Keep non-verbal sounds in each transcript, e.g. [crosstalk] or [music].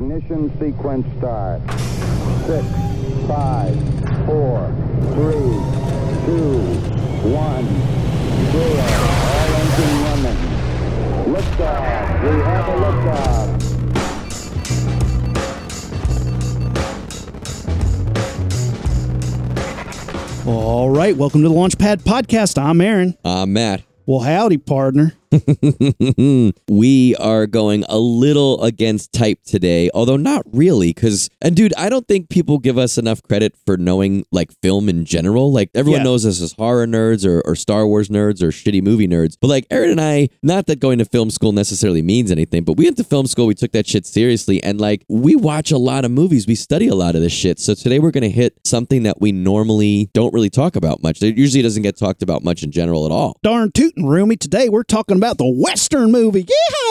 Ignition sequence start. Six, five, four, three, two, one, zero. All engine running. Liftoff. We have a liftoff. All right, welcome to the Launchpad Podcast. I'm Aaron. I'm Matt, Well, howdy, partner. [laughs] we are going a little against type today, although not really. Because, and dude, I don't think people give us enough credit for knowing like film in general. Like everyone Yeah. knows us as horror nerds or, or Star Wars nerds or shitty movie nerds. But like Aaron and I, not that going to film school necessarily means anything, but we went to film school, we took that shit seriously, and like we watch a lot of movies, we study a lot of this shit. So today we're gonna hit something that we normally don't really talk about much. It usually doesn't get talked about much in general at all. Darn tootin' roomy. Today we're talking about the Western movie.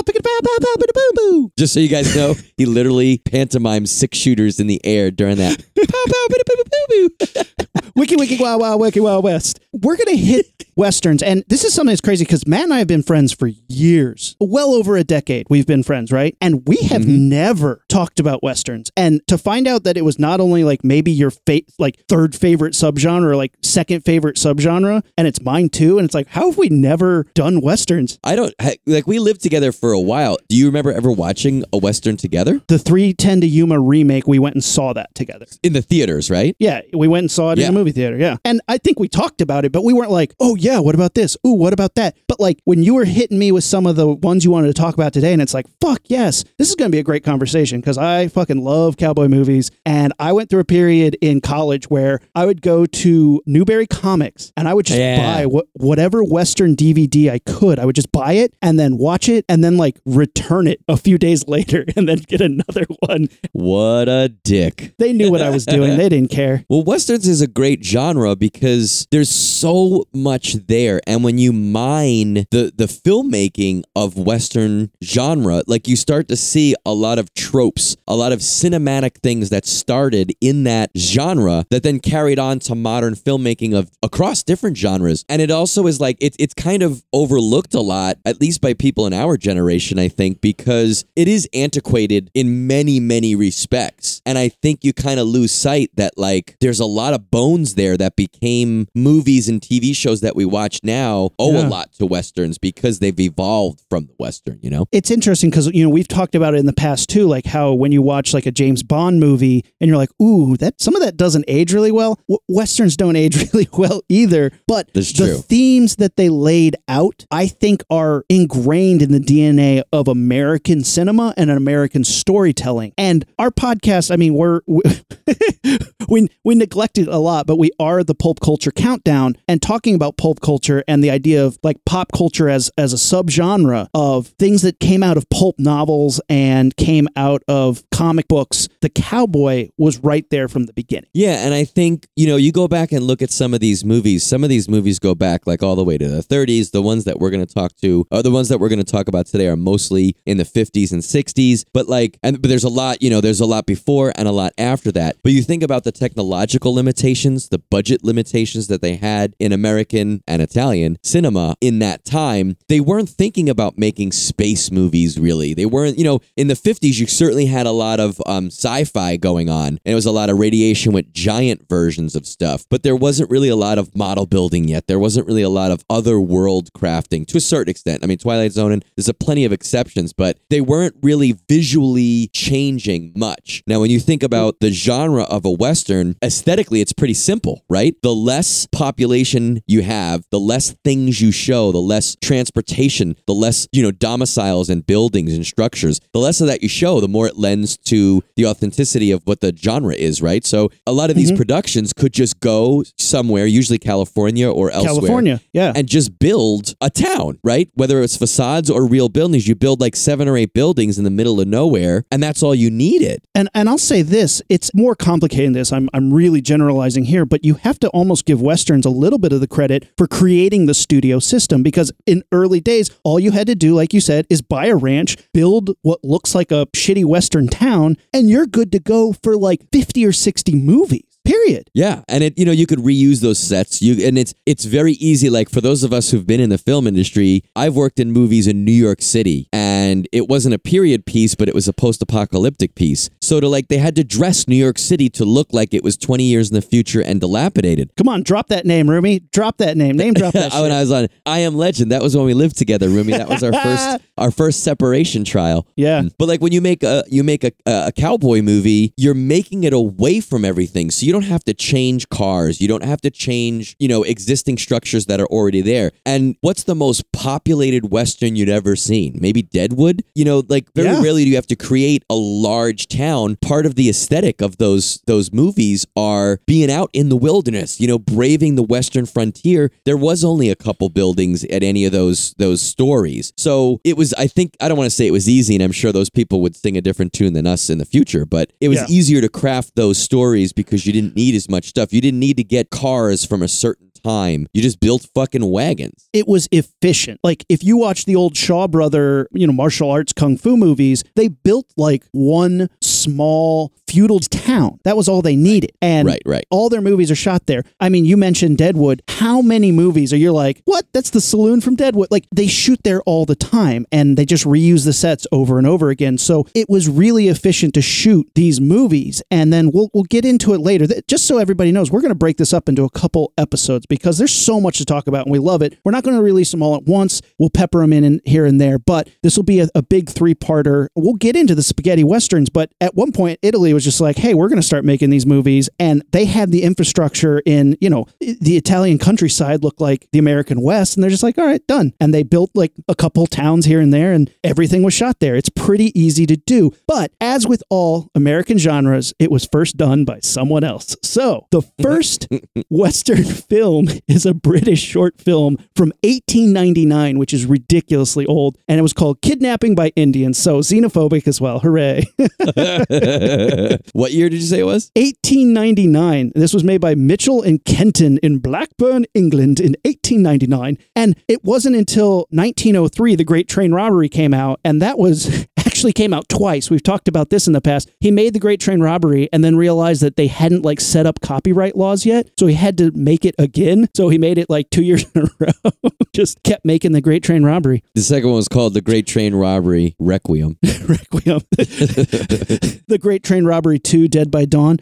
Pick it pow boo boo. Just so you guys know, he literally pantomimes six shooters in the air during that. [laughs] Pow, pow, bidda, boo, boo, boo. Wiki wiki wow wow wiki wow west. We're gonna hit westerns, and this is something that's crazy because Matt and I have been friends for years, well over a decade. We've been friends, right? And we have mm-hmm. never talked about westerns. And to find out that it was not only like maybe your fa- like third favorite subgenre, or like second favorite subgenre, and it's mine too. And it's like, how have we never done westerns? I don't like. We lived together for a while. Do you remember ever watching a western together The 310 to Yuma remake, we went and saw that together. in the theaters? Right? Yeah, we went and saw it Yeah. in a movie theater. Yeah. And I think we talked about it, but we weren't like, oh, yeah, what about this? Ooh, what about that? But like when you were hitting me with some of the ones you wanted to talk about today, and it's like, fuck yes, this is going to be a great conversation because I fucking love cowboy movies. And I went through a period in college where I would go to Newbury Comics and I would just Yeah. buy what, whatever Western DVD I could. I would just buy it and then watch it and then like return it a few days [laughs] later and then get another one. What a dick. They knew what I was doing, they didn't care. [laughs] Well, westerns is a great genre because there's so much there, and when you mine the the filmmaking of western genre, like you start to see a lot of tropes, a lot of cinematic things that started in that genre that then carried on to modern filmmaking of across different genres. And it also is like it's it's kind of overlooked a lot, at least by people in our generation, I think, because it is antiquated in many many respects. And I think you kind of lose sight that like there's a lot of bones there that became movies and TV shows that we watch now owe Yeah. a lot to westerns because they've evolved from the western, you know? it's interesting because you know we've talked about it in the past too like how when you watch like a james bond movie and you're like ooh that some of that doesn't age really well w- westerns don't age [laughs] really well either but the themes that they laid out i think are ingrained in the dna of american cinema and american storytelling. And our podcast i mean we're [laughs] we we neglect it a lot, but we are the pulp culture countdown and talking about pulp culture and the idea of like pop culture as as a subgenre of things that came out of pulp novels and came out of comic books. The cowboy was right there from the beginning. Yeah, and I think, you know, you go back and look at some of these movies. Some of these movies go back like all the way to the 30s. The ones that we're going to talk to, or the ones that we're going to talk about today are mostly in the 50s and 60s. But like, and but there's a lot, you know, there's a lot before and a lot after that. But you think about the technological limitations, the budget limitations that they had in American and Italian cinema in that time. They weren't thinking about making space movies really. They weren't, you know, in the 50s, you certainly had a lot of um, sci fi going on, and it was a lot of radiation with giant versions of stuff. But there wasn't really a lot of model building yet. There wasn't really a lot of other world crafting to a certain extent. I mean, Twilight Zone, and there's a plenty of exceptions, but they weren't really visually changing much. Now, when you think about the genre of a Western, aesthetically, it's pretty simple, right? The less population you have, the less things you show, the less transportation, the less, you know, domiciles and buildings and structures, the less of that you show, the more it lends to the authenticity of what the genre is, right? So a lot of these mm-hmm. productions could just go somewhere, usually California or elsewhere. California, yeah. And just build a town, right? Whether it's facades or real buildings, you build like seven or eight buildings in the middle of nowhere, and that's all you needed. And and I'll say this, it's more complicated than this. I'm I'm really generalizing here, but you have to almost give westerns a little bit of the credit for creating the studio system because in early days, all you had to do, like you said, is buy a ranch, build what looks like a shitty western town, and you're good to go for like 50 or 60 movies. Period. Yeah, and it you know you could reuse those sets. You and it's it's very easy. Like for those of us who've been in the film industry, I've worked in movies in New York City, and it wasn't a period piece, but it was a post-apocalyptic piece. So to like they had to dress New York City to look like it was 20 years in the future and dilapidated. Come on, drop that name, Rumi. Drop that name. Name drop that. [laughs] When. I was on I Am Legend, that was when we lived together, Rumi. That was our [laughs] first our first separation trial. Yeah. But like when you make a you make a, a cowboy movie, you're making it away from everything. So you don't have to change cars. You don't have to change, you know, existing structures that are already there. And what's the most populated western you'd ever seen? Maybe Deadwood? You know, like very Yeah. rarely do you have to create a large town. Part of the aesthetic of those those movies are being out in the wilderness, you know, braving the western frontier. There was only a couple buildings at any of those those stories. So it was I think I don't want to say it was easy and I'm sure those people would sing a different tune than us in the future, but it was Yeah. easier to craft those stories because you didn't need as much stuff. You didn't need to get cars from a certain time. You just built fucking wagons. it was efficient. Like if you watch the old Shaw brother, you know, martial arts kung fu movies, they built like one small feudal town. That was all they needed. And Right, right. all their movies are shot there. I mean, you mentioned Deadwood. How many movies are you like, what? That's the saloon from Deadwood. Like they shoot there all the time and they just reuse the sets over and over again. So it was really efficient to shoot these movies. And then we'll we'll get into it later. Just so everybody knows, we're going to break this up into a couple episodes because there's so much to talk about and we love it. We're not going to release them all at once. We'll pepper them in and here and there, but this will be a, a big three-parter. We'll get into the spaghetti westerns, but at one point Italy was just like, "Hey, we're going to start making these movies." And they had the infrastructure in, you know, the Italian countryside looked like the American West, and they're just like, "All right, done." And they built like a couple towns here and there and everything was shot there. It's pretty easy to do. But as with all American genres, it was first done by someone else. So, the [laughs] first Western film [laughs] is a British short film from 1899, which is ridiculously old, and it was called Kidnapping by Indians. So, xenophobic as well. Hooray. [laughs] what year did you say it was? 1899. This was made by Mitchell and Kenyon in Blackburn, England in 1899. And it wasn't until 1903 the Great Train Robbery came out, and that was actually came out twice. We've talked about this in the past. He made the Great Train Robbery and then realized that they hadn't like set up copyright laws yet, so he had to make it again. So he made it like 2 [laughs] years in a row. Just kept making the Great Train Robbery. The second one was called The Great Train Robbery Requiem. [laughs] Requiem. [laughs] the Great Train Robbery 2 Dead by Dawn.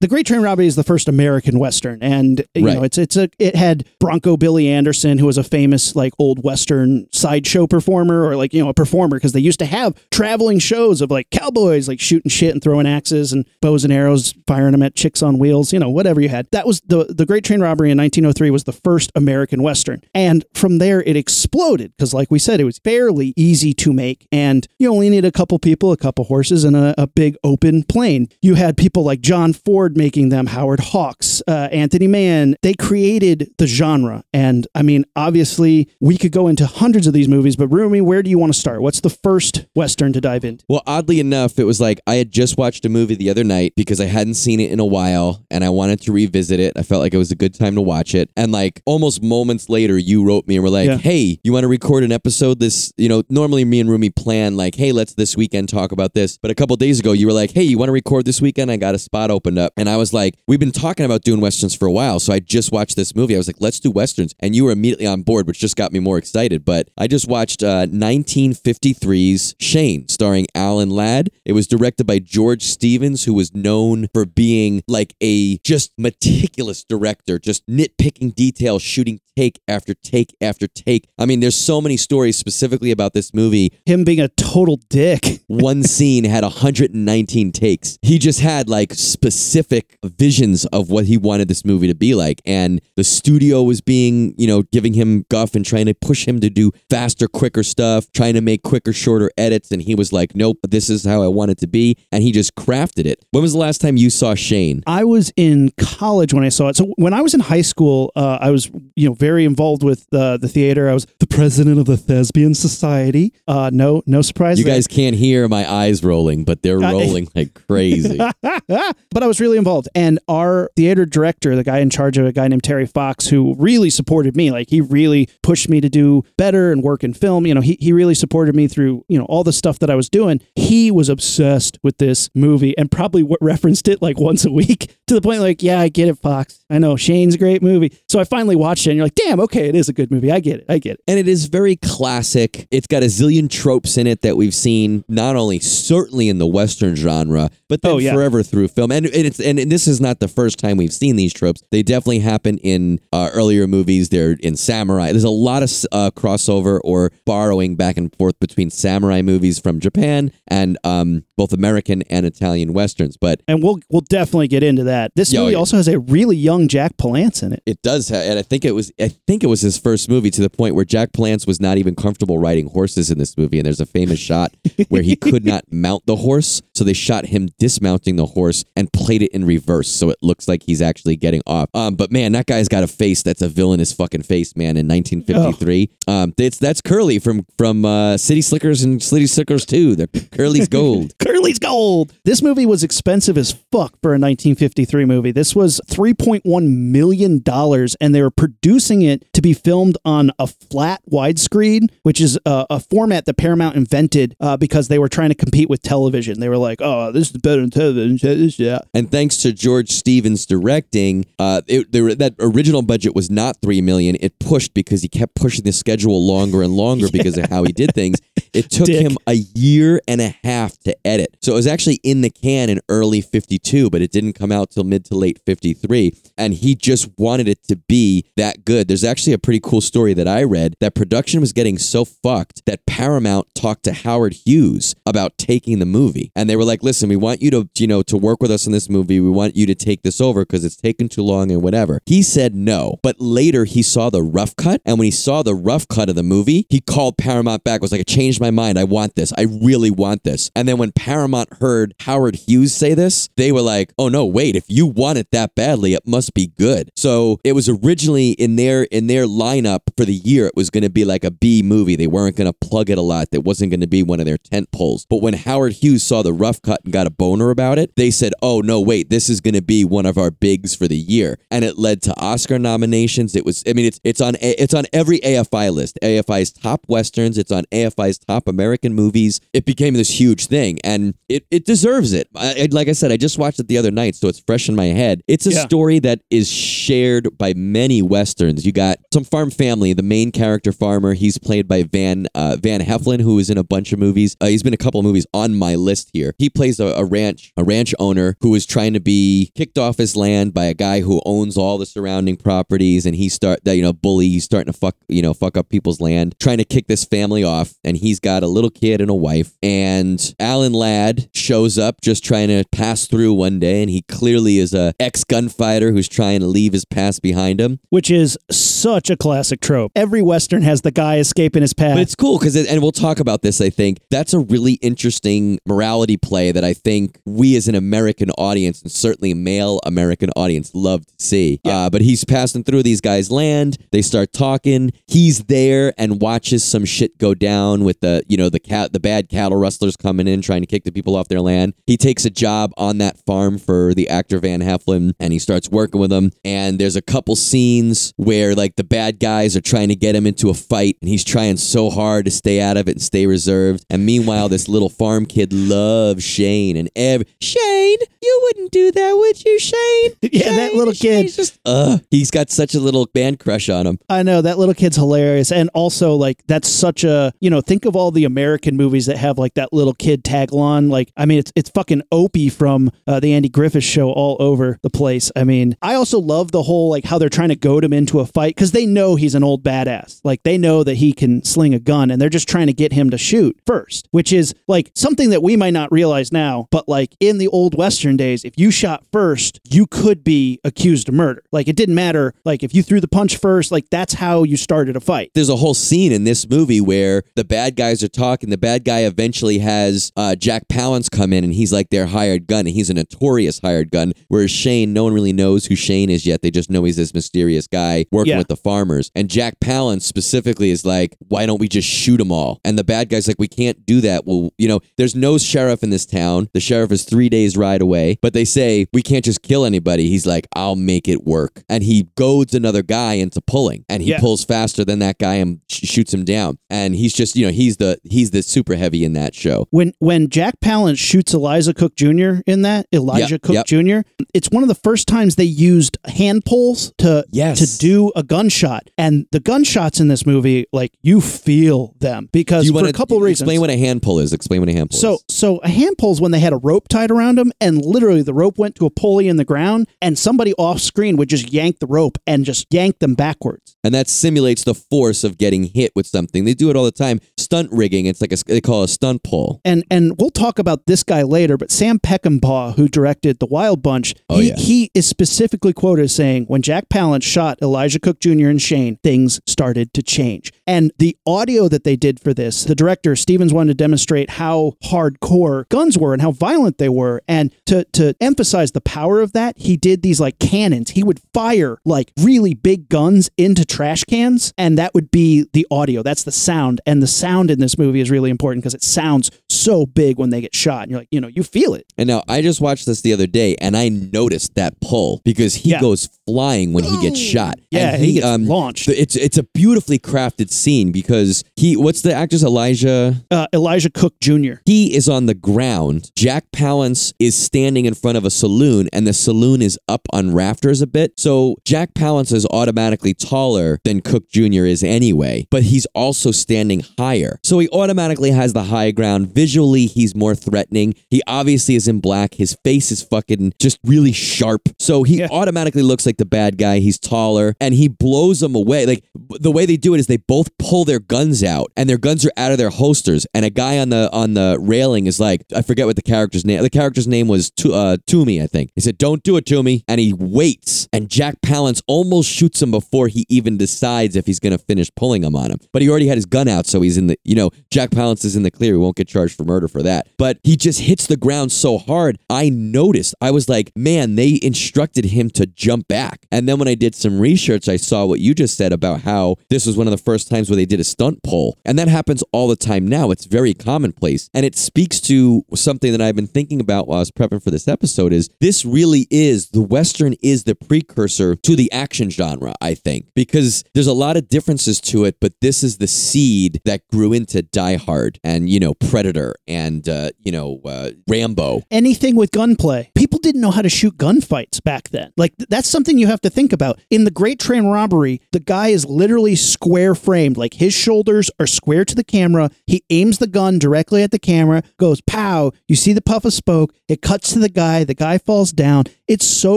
The Great Train Robbery is the first American western and you Right. know it's it's a it had Broncho Billy Anderson who was a famous like old western sideshow performer or like you know a performer because they used to have traveling shows of like cowboys like shooting shit and throwing axes and bows and arrows firing them at chicks on wheels you know whatever you had that was the the Great Train Robbery in 1903 was the first American western and from there it exploded because like we said it was fairly easy to make and you only need a couple people a couple horses and a, a big open plain you had people like John Ford making them Howard Hawks uh, Anthony Mann they created the genre and I mean obviously we could go into hundreds of these movies but Rumi where do you want to start what's the first western to dive into Well, oddly enough, it was like I had just watched a movie the other night because I hadn't seen it in a while and I wanted to revisit it. I felt like it was a good time to watch it. And like almost moments later, you wrote me and were like, Yeah. hey, you want to record an episode this, you know, normally me and Rumi plan like, hey, let's this weekend talk about this. But a couple days ago, you were like, hey, you want to record this weekend? I got a spot opened up. And I was like, we've been talking about doing Westerns for a while. So I just watched this movie. I was like, let's do Westerns. And you were immediately on board, which just got me more excited. But I just watched uh, 1953's Shane, starring Alan Ladd. It was directed by George Stevens, who was known for being like a just meticulous director, just nitpicking details, shooting take after take after take. I mean, there's so many stories specifically about this movie. him being a total dick One scene had 119 takes. He just had like specific visions of what he wanted this movie to be like. And the studio was being, you know, giving him guff and trying to push him to do faster, quicker stuff, trying to make quicker, shorter edits. And he was like, nope, this is how I want it to be. And he just crafted it. When was the last time you saw Shane? I was in college when I saw it. So when I was in high school, uh, I was you know very involved with uh, the theater. I was the president of the Thespian Society. Uh, no, no surprise. You there. guys can't hear my eyes rolling, but they're Uh, [laughs] rolling like crazy. [laughs] but I was really involved. And our theater director, the guy in charge of a guy named Terry Fox, who really supported me, like he really pushed me to do better and work in film. You know, he, he really supported me through, you know, all the stuff that I was doing. He was obsessed with this movie and probably w- [laughs] referenced it like once a week to the point like, yeah, I get it, Fox. I know Shane's a great movie. So I finally watched it and you're like, damn, okay, it is a good movie. I get it. I get it. And it is very classic. It's got a zillion tropes in it that we've seen not only certainly in the Western genre, but then Oh, yeah. forever through film. And, and it's and this is not the first time we've seen these tropes. They definitely happen in uh, earlier movies. They're in samurai. There's a lot of uh, crossover or borrowing back and forth between samurai movies from Japan and um, both American and Italian westerns. But And we'll we'll definitely get into that. This Yeah, oh, movie yeah. also has a really young Jack Palance in it. It does, ha- and I think it was. I think it was his first movie to the point where Jack Palance was not even comfortable riding horses in this movie. And there's a famous shot where he could [laughs] not mount the horse, so they shot him dismounting the horse and played it in reverse, so it looks like he's actually getting off. Um, but man, that guy's got a face that's a villainous fucking face, man. In 1953, um, it's that's Curly from from uh, City Slickers and City Slickers too. The Curly's Gold. [laughs] Curly's Gold. This movie was expensive as fuck for a 1953 movie. This was 3.1 million dollars, and they were producing it to be filmed on a flat widescreen, which is a, a format that Paramount invented uh, because they were trying to compete with television. They were like, "Oh, this is better than television." Yeah, And thanks to George Stevens directing, uh, it, there, that original budget was not three million. It pushed because he kept pushing the schedule longer and longer because of how he did things. It [laughs] took Dick. him a year and a half to edit. So it was actually in the can in early 52, but it didn't come out till mid to late 53. And he just wanted it to be that good. There's actually a pretty cool story that I read that production was getting so fucked that Paramount talked to Howard Hughes about taking the movie. And they were like, listen, we want you to, you know, to work with us in this movie. We want you to take this over because it's taken too long and whatever. He said no. But later he saw the rough cut. And when he saw the rough cut of the movie, he called Paramount back, was like, I changed my mind. I want this. I really want this. And then when Paramount heard Howard Hughes say this, they were like, oh no, wait, if you want it that badly, it must be good. So it was originally in their in their lineup for the year, it was going to be like a B movie. They weren't going to plug it a lot. That wasn't going to be one of their tent poles. But when Howard Hughes saw the rough cut and got a boner about it, they said, oh no, wait, this is going to be one of our bigs for the year. And it led to Oscar nominations. It was, I mean, it's it's on it's on every AFI list. AFI's top westerns. It's on AFI's top American movies. It became this huge thing, and it it deserves it. I, I- like I said, I just watched it the other night, so it's fresh in my head. It's a Yeah. story that is shared by many westerns. You got some farm family. The main character farmer, he's played by Van uh, Van Heflin, who is in a bunch of movies. Uh, he's been a couple of movies on my list here. He plays a, a ranch a ranch owner who is trying to be kicked off his land by a guy who owns all the surrounding properties, and he start that you know bully. He's starting to fuck you know fuck up people's land, trying to kick this family off, and he's got a little kid and a wife. And Alan Ladd shows up just trying to pass through one day, and he clearly is a ex gunfighter who's trying to leave his past behind him. which is such a classic trope. Every western has the guy escaping his past. But it's cool because, and we'll talk about this. I think that's a really interesting morality play that I think we as an American audience and certainly a male American audience love to see. Uh, but he's passing through these guys' land. They start talking. He's there and watches some shit go down with the you know the cat the bad cattle rustlers coming in trying to kick the people off their land. He takes a job on that farm for the actor Van Heflin and he starts working with them. And there's a couple scenes where like the bad guys are trying to get him into a fight and he's trying so hard to stay out of it and stay reserved. And meanwhile, this little farm kid loves Shane and ev Shane, you wouldn't do that, would you, Shane? [laughs] Yeah, that Shane, little Shane's kid. Just, uh, he's got such a little band crush on him. I know that little kid's hilarious, and also like that's such a you know think of all the American movies that have like that little kid tagline. Like I mean, it's it's fucking Opie from uh, the Andy Griffith Show all over the place. I mean, I also love the whole like how they're trying to goad him into a fight because they know he's an old badass. Like they know that he can sling a gun, and they're just trying to get him to shoot first, which is like something that we might not realize now, but like in the old Western days, if you shot first, you could be accused of murder. Like it didn't matter. Like if you threw the punch first, like that's how you started a fight. there's a whole scene in this movie where the bad guys are talking. The bad guy eventually has uh, Jack Palance come in, and he's like their hired gun, and he's a notorious hired gun. Whereas Shane, no one really knows who Shane is yet. They just know he's this mysterious guy working Yeah. with the farmers. And Jack Palance specifically is like, why don't we just shoot them all? And the bad guy's like, we can't do that. Well, you know, there's no sheriff in this town. The sheriff is three days ride away. But they say, we can't just kill anybody. He's like, I'll make it work. And he goads another guy into pulling and he Yeah. pulls faster than that guy and sh- shoots him down. And he's just, you know, he's the, he's the super heavy in that show. when when Jack Palance shoots Elisha Cook Jr. in that Elijah Yep, Cook yep. Jr. It's one of the first times they used hand pulls to Yes. to do a gunshot, and the gunshots in this movie, like you feel them because for a couple reasons. Explain what a hand pull is. Explain what a hand pull So, is. so a hand pull is when they had a rope tied around them, and literally the rope went to a pulley in the ground, and somebody off screen would just yank the rope and just yank them backwards. And that simulates the force of getting hit with something. They do it all the time. Stunt rigging. It's like a, they call it a stunt pull. And and we'll talk about this guy later, but Sam Peckinpah, who directed The Wild Bunch, Oh, he, yeah. he is specifically quoted as saying, "When Jack Palance shot Elijah Cook Jr. and Shane, things started to change." And the audio that they did for this, the director Stevens wanted to demonstrate how hardcore guns were and how violent they were, and to to emphasize the power of that, he did these like cannons. He would fire like really big guns into trash cans, and that would be the audio. That's the sound, and the sound in this movie is really important because it sounds so big when they get shot. And you're like, you know, you feel it. And now I just watched this the other day, and I noticed that pull because he Yeah. goes flying when he gets shot. Yeah, and he gets launched. It's it's a beautifully crafted scene because he. What's the actor's Elijah? Uh, Elijah Cook Jr. He is on the ground. Jack Palance is standing in front of a saloon, and the saloon is up on rafters a bit. So Jack Palance is automatically taller than Cook Jr. is anyway, but he's also standing higher. So he automatically has the high ground. Visually, he's more threatening. He obviously is in black. His face is fucking just really sharp. So he Yeah. automatically looks like the bad guy. He's taller, and he blows them away. Like the way they do it is they both pull their guns out, and their guns are out of their holsters. And a guy on the on the railing is like, I forget what the character's name. The character's name was to, uh, Toomey, I think. He said, "Don't do it, Toomey," and he waits, and Jack Palance almost shoots him before he even decides if he's going to finish pulling him on him. But he already had his gun out, so he's in the, you know, Jack Palance is in the clear. He won't get charged for murder for that. But he just hits the ground so hard. I noticed. I was like, man, they instructed him to jump back. And then when I did some research, I saw what you just said about how this was one of the first times where they did a stunt pull. And that happens all the time now. It's very commonplace. And it speaks to something that I've been thinking about while I was prepping for this episode is this really is the Western is the precursor to the action genre, I think, because there's a lot of differences to it, but this is the seed that grew into Die Hard and, you know, Predator and, uh, you know, uh, Rambo. anything with gunplay. People didn't know how to shoot gunfights back then. Like th- that's something you have to think about. In the Great Train Robbery, the guy is literally square framed. Like his shoulders are square to the camera. He aims the gun directly at the camera, goes pow. You see the puff of smoke. It cuts to the guy. The guy falls down. It's so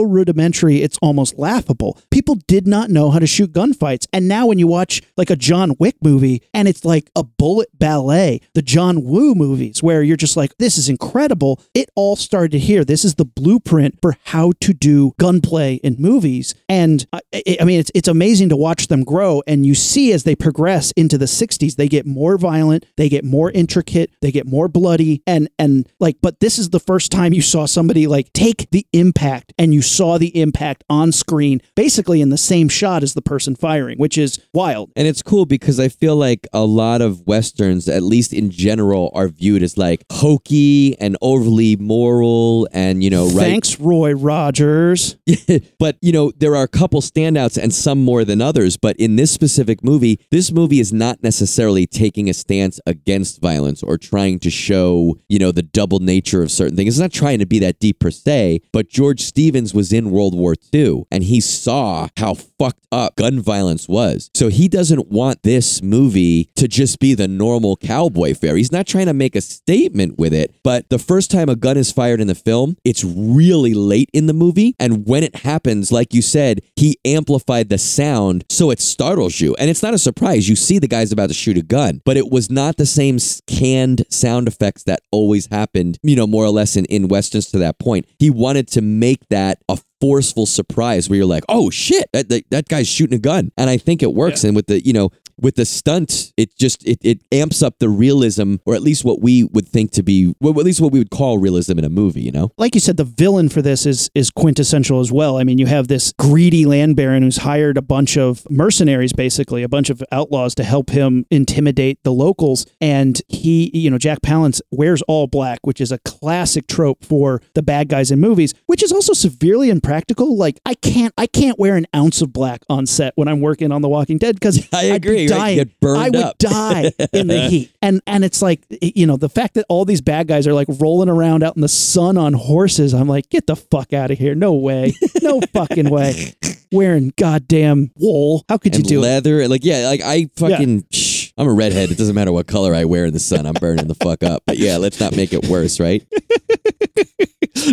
rudimentary. It's almost laughable. People did not know how to shoot gunfights. And now when you watch like a John Wick movie and it's like a bullet ballet, the John Woo movies where you're just like, this is incredible. It all started here. This is the blueprint for how to do gunplay in movies. And I, I I mean, it's, it's amazing to watch them grow. And you see as they progress into the 60s, they get more violent, they get more intricate, they get more bloody. And, and like, but this is the first time you saw somebody like take the impact and you saw the impact on screen, basically in the same shot as the person firing, which is wild. And it's cool because I feel like a lot of westerns, at least in general, are viewed as like hokey and overly moral and, you know, right. Thanks, Roy Rogers. [laughs] but, you know, there are a couple standouts and some more than others. But in this specific movie, this movie is not necessarily taking a stance against violence or trying to show, you know, the double nature of certain things. It's not trying to be that deep per se, but George Stevens was in World War II and he saw how fucked up gun violence was. So he doesn't want this movie to just be the normal cowboy fare. He's not trying to make a statement with it, but the first time a gun is fired in the film, it's really late in the movie. And when it happens, like you said, he amplified the sound so it startles you. And it's not a surprise. You see the guy's about to shoot a gun, but it was not the same canned sound effects that always happened, you know, more or less in, in Westerns to that point. He wanted to make that a forceful surprise where you're like, oh shit, that, that, that guy's shooting a gun. And I think it works. And with the, you know, with the stunt, it just it, it amps up the realism, or at least what we would think to be, well, at least what we would call realism in a movie. You know, like you said, the villain for this is is quintessential as well. I mean, you have this greedy land baron who's hired a bunch of mercenaries, basically a bunch of outlaws, to help him intimidate the locals. And he, you know, Jack Palance wears all black, which is a classic trope for the bad guys in movies, which is also severely impractical. Like I can't, I can't wear an ounce of black on set when I'm working on The Walking Dead because [laughs] I agree, dying. get burned I would up. die [laughs] in the heat. And and it's like you know the fact that all these bad guys are like rolling around out in the sun on horses. I'm like, get the fuck out of here! No way, no [laughs] fucking way. Wearing goddamn wool. How could you do it? leather, and like yeah, like I fucking. Shh, I'm a redhead. It doesn't matter what color I wear in the sun. I'm burning the fuck up. But yeah, let's not make it worse, right? [laughs]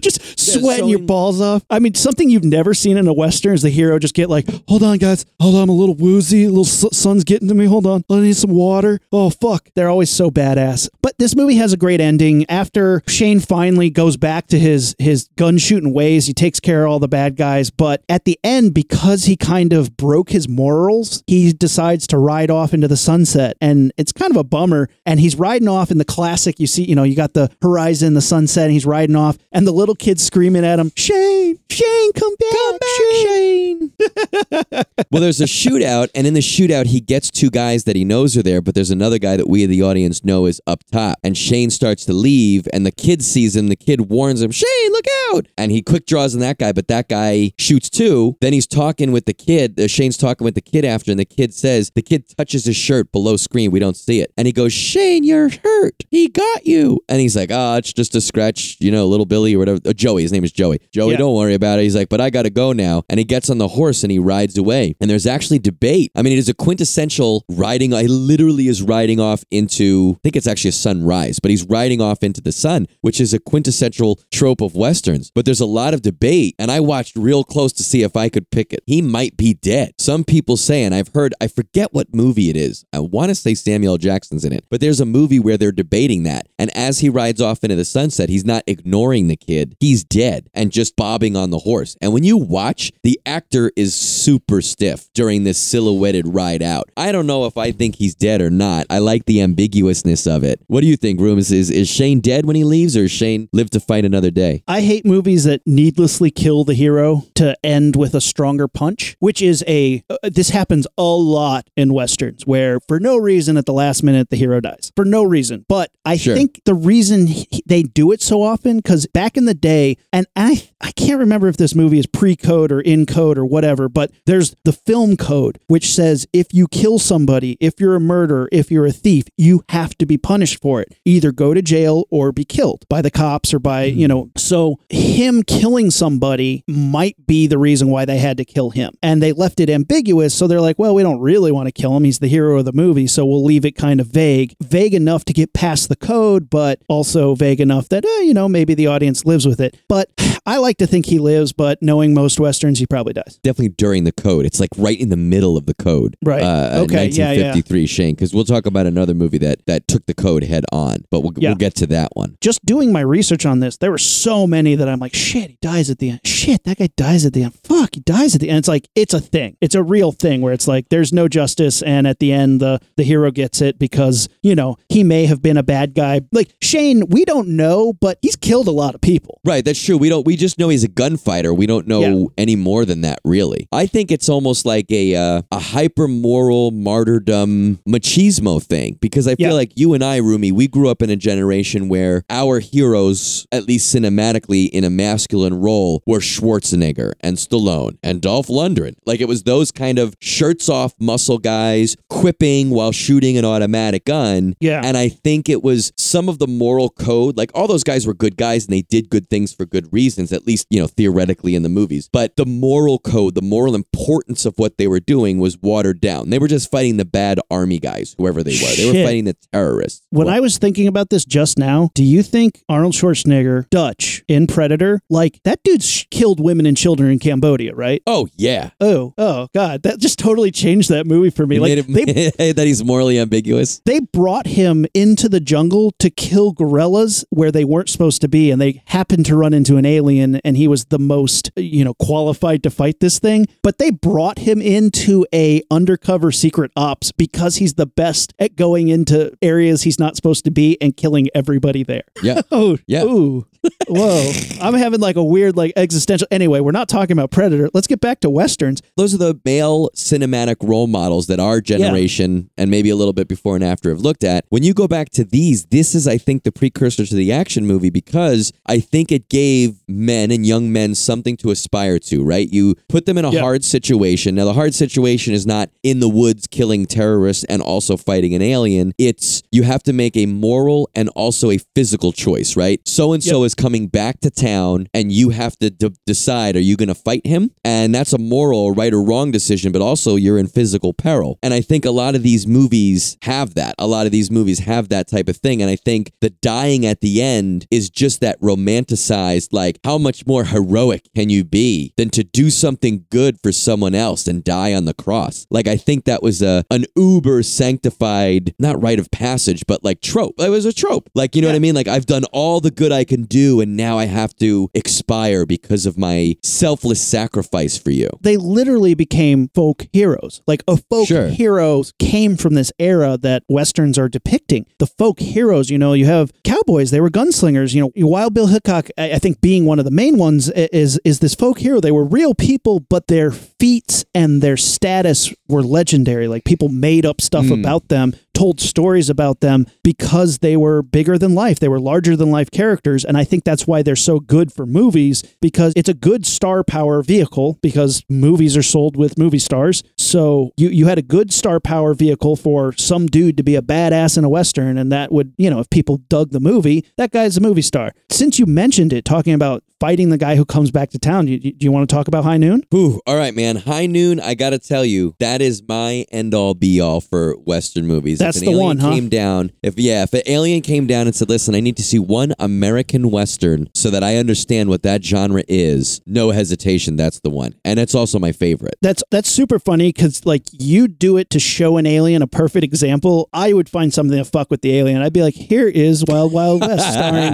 just sweating so your balls off. I mean, something you've never seen in a western is the hero just get like, "Hold on, guys, hold on, I'm a little woozy, a little su- sun's getting to me. Hold on, I need some water." Oh fuck, they're always so badass. But this movie has a great ending. After Shane finally goes back to his his gun shooting ways, he takes care of all the bad guys. But at the end, because he kind of broke his morals, he decides to ride off into the sunset, and it's kind of a bummer. And he's riding off in the classic. You see, you know, you got the horizon, the sunset, and he's riding off, and the little kid screaming at him, "Shane, Shane, come back, come back, Shane." [laughs] well, there's a shootout, and in the shootout, he gets two guys that he knows are there, but there's another guy that we, the audience, know is up top. And Shane starts to leave, and the kid sees him. The kid warns him, Shane, look out! And he quick draws on that guy, but that guy shoots too. Then he's talking with the kid. Uh, Shane's talking with the kid after, and the kid says, the kid touches his shirt below screen. We don't see it. And he goes, Shane, you're hurt. He got you. And he's like, ah, it's just a scratch, you know, little Billy or whatever. Uh, Joey, his name is Joey. Joey, Yeah. don't worry about it. He's like, but I got to go now. And he gets on the horse and he rides away. And there's actually debate. I mean, it is a quintessential riding. I literally is riding off into, I think it's actually a sunrise, but he's riding off into the sun, which is a quintessential trope of Westerns. But there's a lot of debate. And I watched real close to see if I could pick it. He might be dead. Some people say, and I've heard, I forget what movie it is. I want to say Samuel Jackson's in it, but there's a movie where they're debating that. And as he rides off into the sunset, he's not ignoring the kid. He's dead and just bobbing on the horse. And when you watch, the actor is super stiff during this silhouetted ride out. I don't know if I think he's dead or not. I like the ambiguousness of it. What do you think, Rooms? Is, is Shane dead when he leaves or is Shane live to fight another day? I hate movies that needlessly kill the hero to end with a stronger punch, which is a uh, this happens a lot in westerns where for no reason at the last minute the hero dies. For no reason. But I Sure. think the reason he- they do it so often cuz back in the day and I I can't remember if this movie is pre-code or in code or whatever, but there's the film code which says if you kill somebody, if you're a murderer, if you're a thief, you have to be punished for it. Either go to jail or be killed by the cops or by, you know. So him killing somebody might be the reason why they had to kill him. And they left it ambiguous, so they're like, well, we don't really want to kill him. He's the hero of the movie, so we'll leave it kind of vague. Vague enough to get past the code, but also vague enough that, eh, you know, maybe the audience lives with it. But I like to think he lives, but knowing most westerns, he probably does. Definitely during the code. It's like right in the middle of the code. Right. Uh, Okay, yeah, yeah. 1953 Shane, because we'll talk about another movie that, that took the code head on, but we'll, Yeah. we'll get to that one. just doing my research on this, there were so many that I'm like, shit, he dies at the end. Shit, that guy dies at the end. Fuck, he dies at the end. It's like it's a thing. It's a real thing where it's like there's no justice, and at the end the the hero gets it because you know he may have been a bad guy. Like Shane, we don't know, but he's killed a lot of people. Right, that's true. We don't. We just know he's a gunfighter. We don't know Yeah. any more than that, really. I think it's almost like a uh, a hyper moral martyrdom machismo thing because I feel Yeah. like you and I, Rumi, we grew up in a generation where our heroes, at least cinematically, in a masculine role, were Schwarzenegger and Stallone and Dolph Lundgren. Like it was those kind of shirts off muscle guys quipping while shooting an automatic gun. Yeah. And I think it was some of the moral code. Like all those guys were good guys and they did good things for good reasons, at least, you know, theoretically in the movies. But the moral code, the moral importance of what they were doing was watered down. They were just fighting the bad army guys, whoever they were. They were fighting the terrorists. When Well, I was thinking about this just now, do you think Arnold Schwarzenegger, Dutch in Predator, like that dude's killed women and children in Cambodia, right? oh, yeah. Oh, oh, God, that just totally changed that movie for me. Like made they [laughs] that he's morally ambiguous. they brought him into the jungle to kill guerrillas where they weren't supposed to be and they happened to run into an alien and he was the most, you know, qualified to fight this thing, but they brought him into a undercover secret ops because he's the best at going into areas he's not supposed to be and killing everybody there. Yeah. [laughs] Oh, Yeah. Ooh. [laughs] Whoa. I'm having like a weird, like existential. Anyway, we're not talking about Predator. Let's get back to Westerns. Those are the male cinematic role models that our generation and maybe a little bit before and after have looked at. When you go back to these, this is, I think, the precursor to the action movie because I think it gave men and young men something to aspire to, right? You put them in a Yeah. hard situation. Now, the hard situation is not in the woods killing terrorists and also fighting an alien. It's you have to make a moral and also a physical choice, right? So and so is coming back to town, and you have to d- decide are you going to fight him? And that's a moral, right or wrong decision, but also you're in physical peril. And I think a lot of these movies have that. A lot of these movies have that type of thing. And I think the dying at the end is just that romanticized, like, how much more heroic can you be than to do something good for someone else and die on the cross? Like, I think that was a an uber sanctified, not rite of passage, but like trope. It was a trope. Like, you know what I mean? Like, I've done all the good I can do, and now I have to expire because of my selfless sacrifice for you. They literally became folk heroes. Like a folk Sure. hero came from this era that Westerns are depicting. The folk heroes, you know, you have cowboys, they were gunslingers. You know, Wild Bill Hickok, I, I think being one of the main ones, is, is this folk hero. They were real people, but their feats and their status were legendary. Like people made up stuff hmm. about them told stories about them because they were bigger than life. They were larger than life characters. And I think that's why they're so good for movies because it's a good star power vehicle because movies are sold with movie stars. So you, you had a good star power vehicle for some dude to be a badass in a Western. And that would, you know, if people dug the movie, that guy's a movie star. Since you mentioned it, talking about fighting the guy who comes back to town, you, do you want to talk about High Noon? Whew, all right, man. High Noon, I got to tell you, that is my end all be all for Western movies. That's if an the alien one, huh? came down, if yeah, if an alien came down and said, "Listen, I need to see one American Western so that I understand what that genre is," no hesitation, that's the one, and it's also my favorite. That's that's super funny because like you do it to show an alien a perfect example. I would find something to fuck with the alien. I'd be like, here is Wild Wild West, starring [laughs]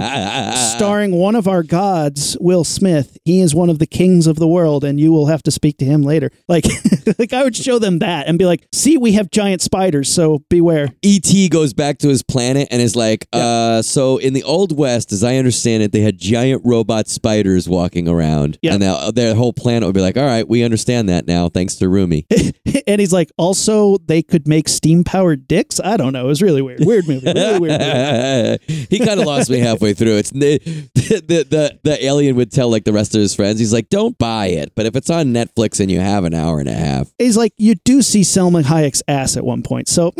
starring one of our gods, Will Smith. He is one of the kings of the world, and you will have to speak to him later. [laughs] Like, like I would show them that and be like, see, we have giant spiders, so beware. E.T. goes back to his planet and is like, uh, so in the Old West, as I understand it, they had giant robot spiders walking around. Yeah. And now their whole planet would be like, all right, we understand that now, thanks to Rumi. [laughs] and he's like, also they could make steam powered dicks. I don't know. It was really weird. Weird movie. Really weird movie. [laughs] he kind of lost me halfway through. It's the, [laughs] the the the alien would tell like the rest of his friends, he's like, "Don't buy it, but if it's on Netflix and you have an hour and a half." He's like, you do see Salma Hayek's ass at one point, so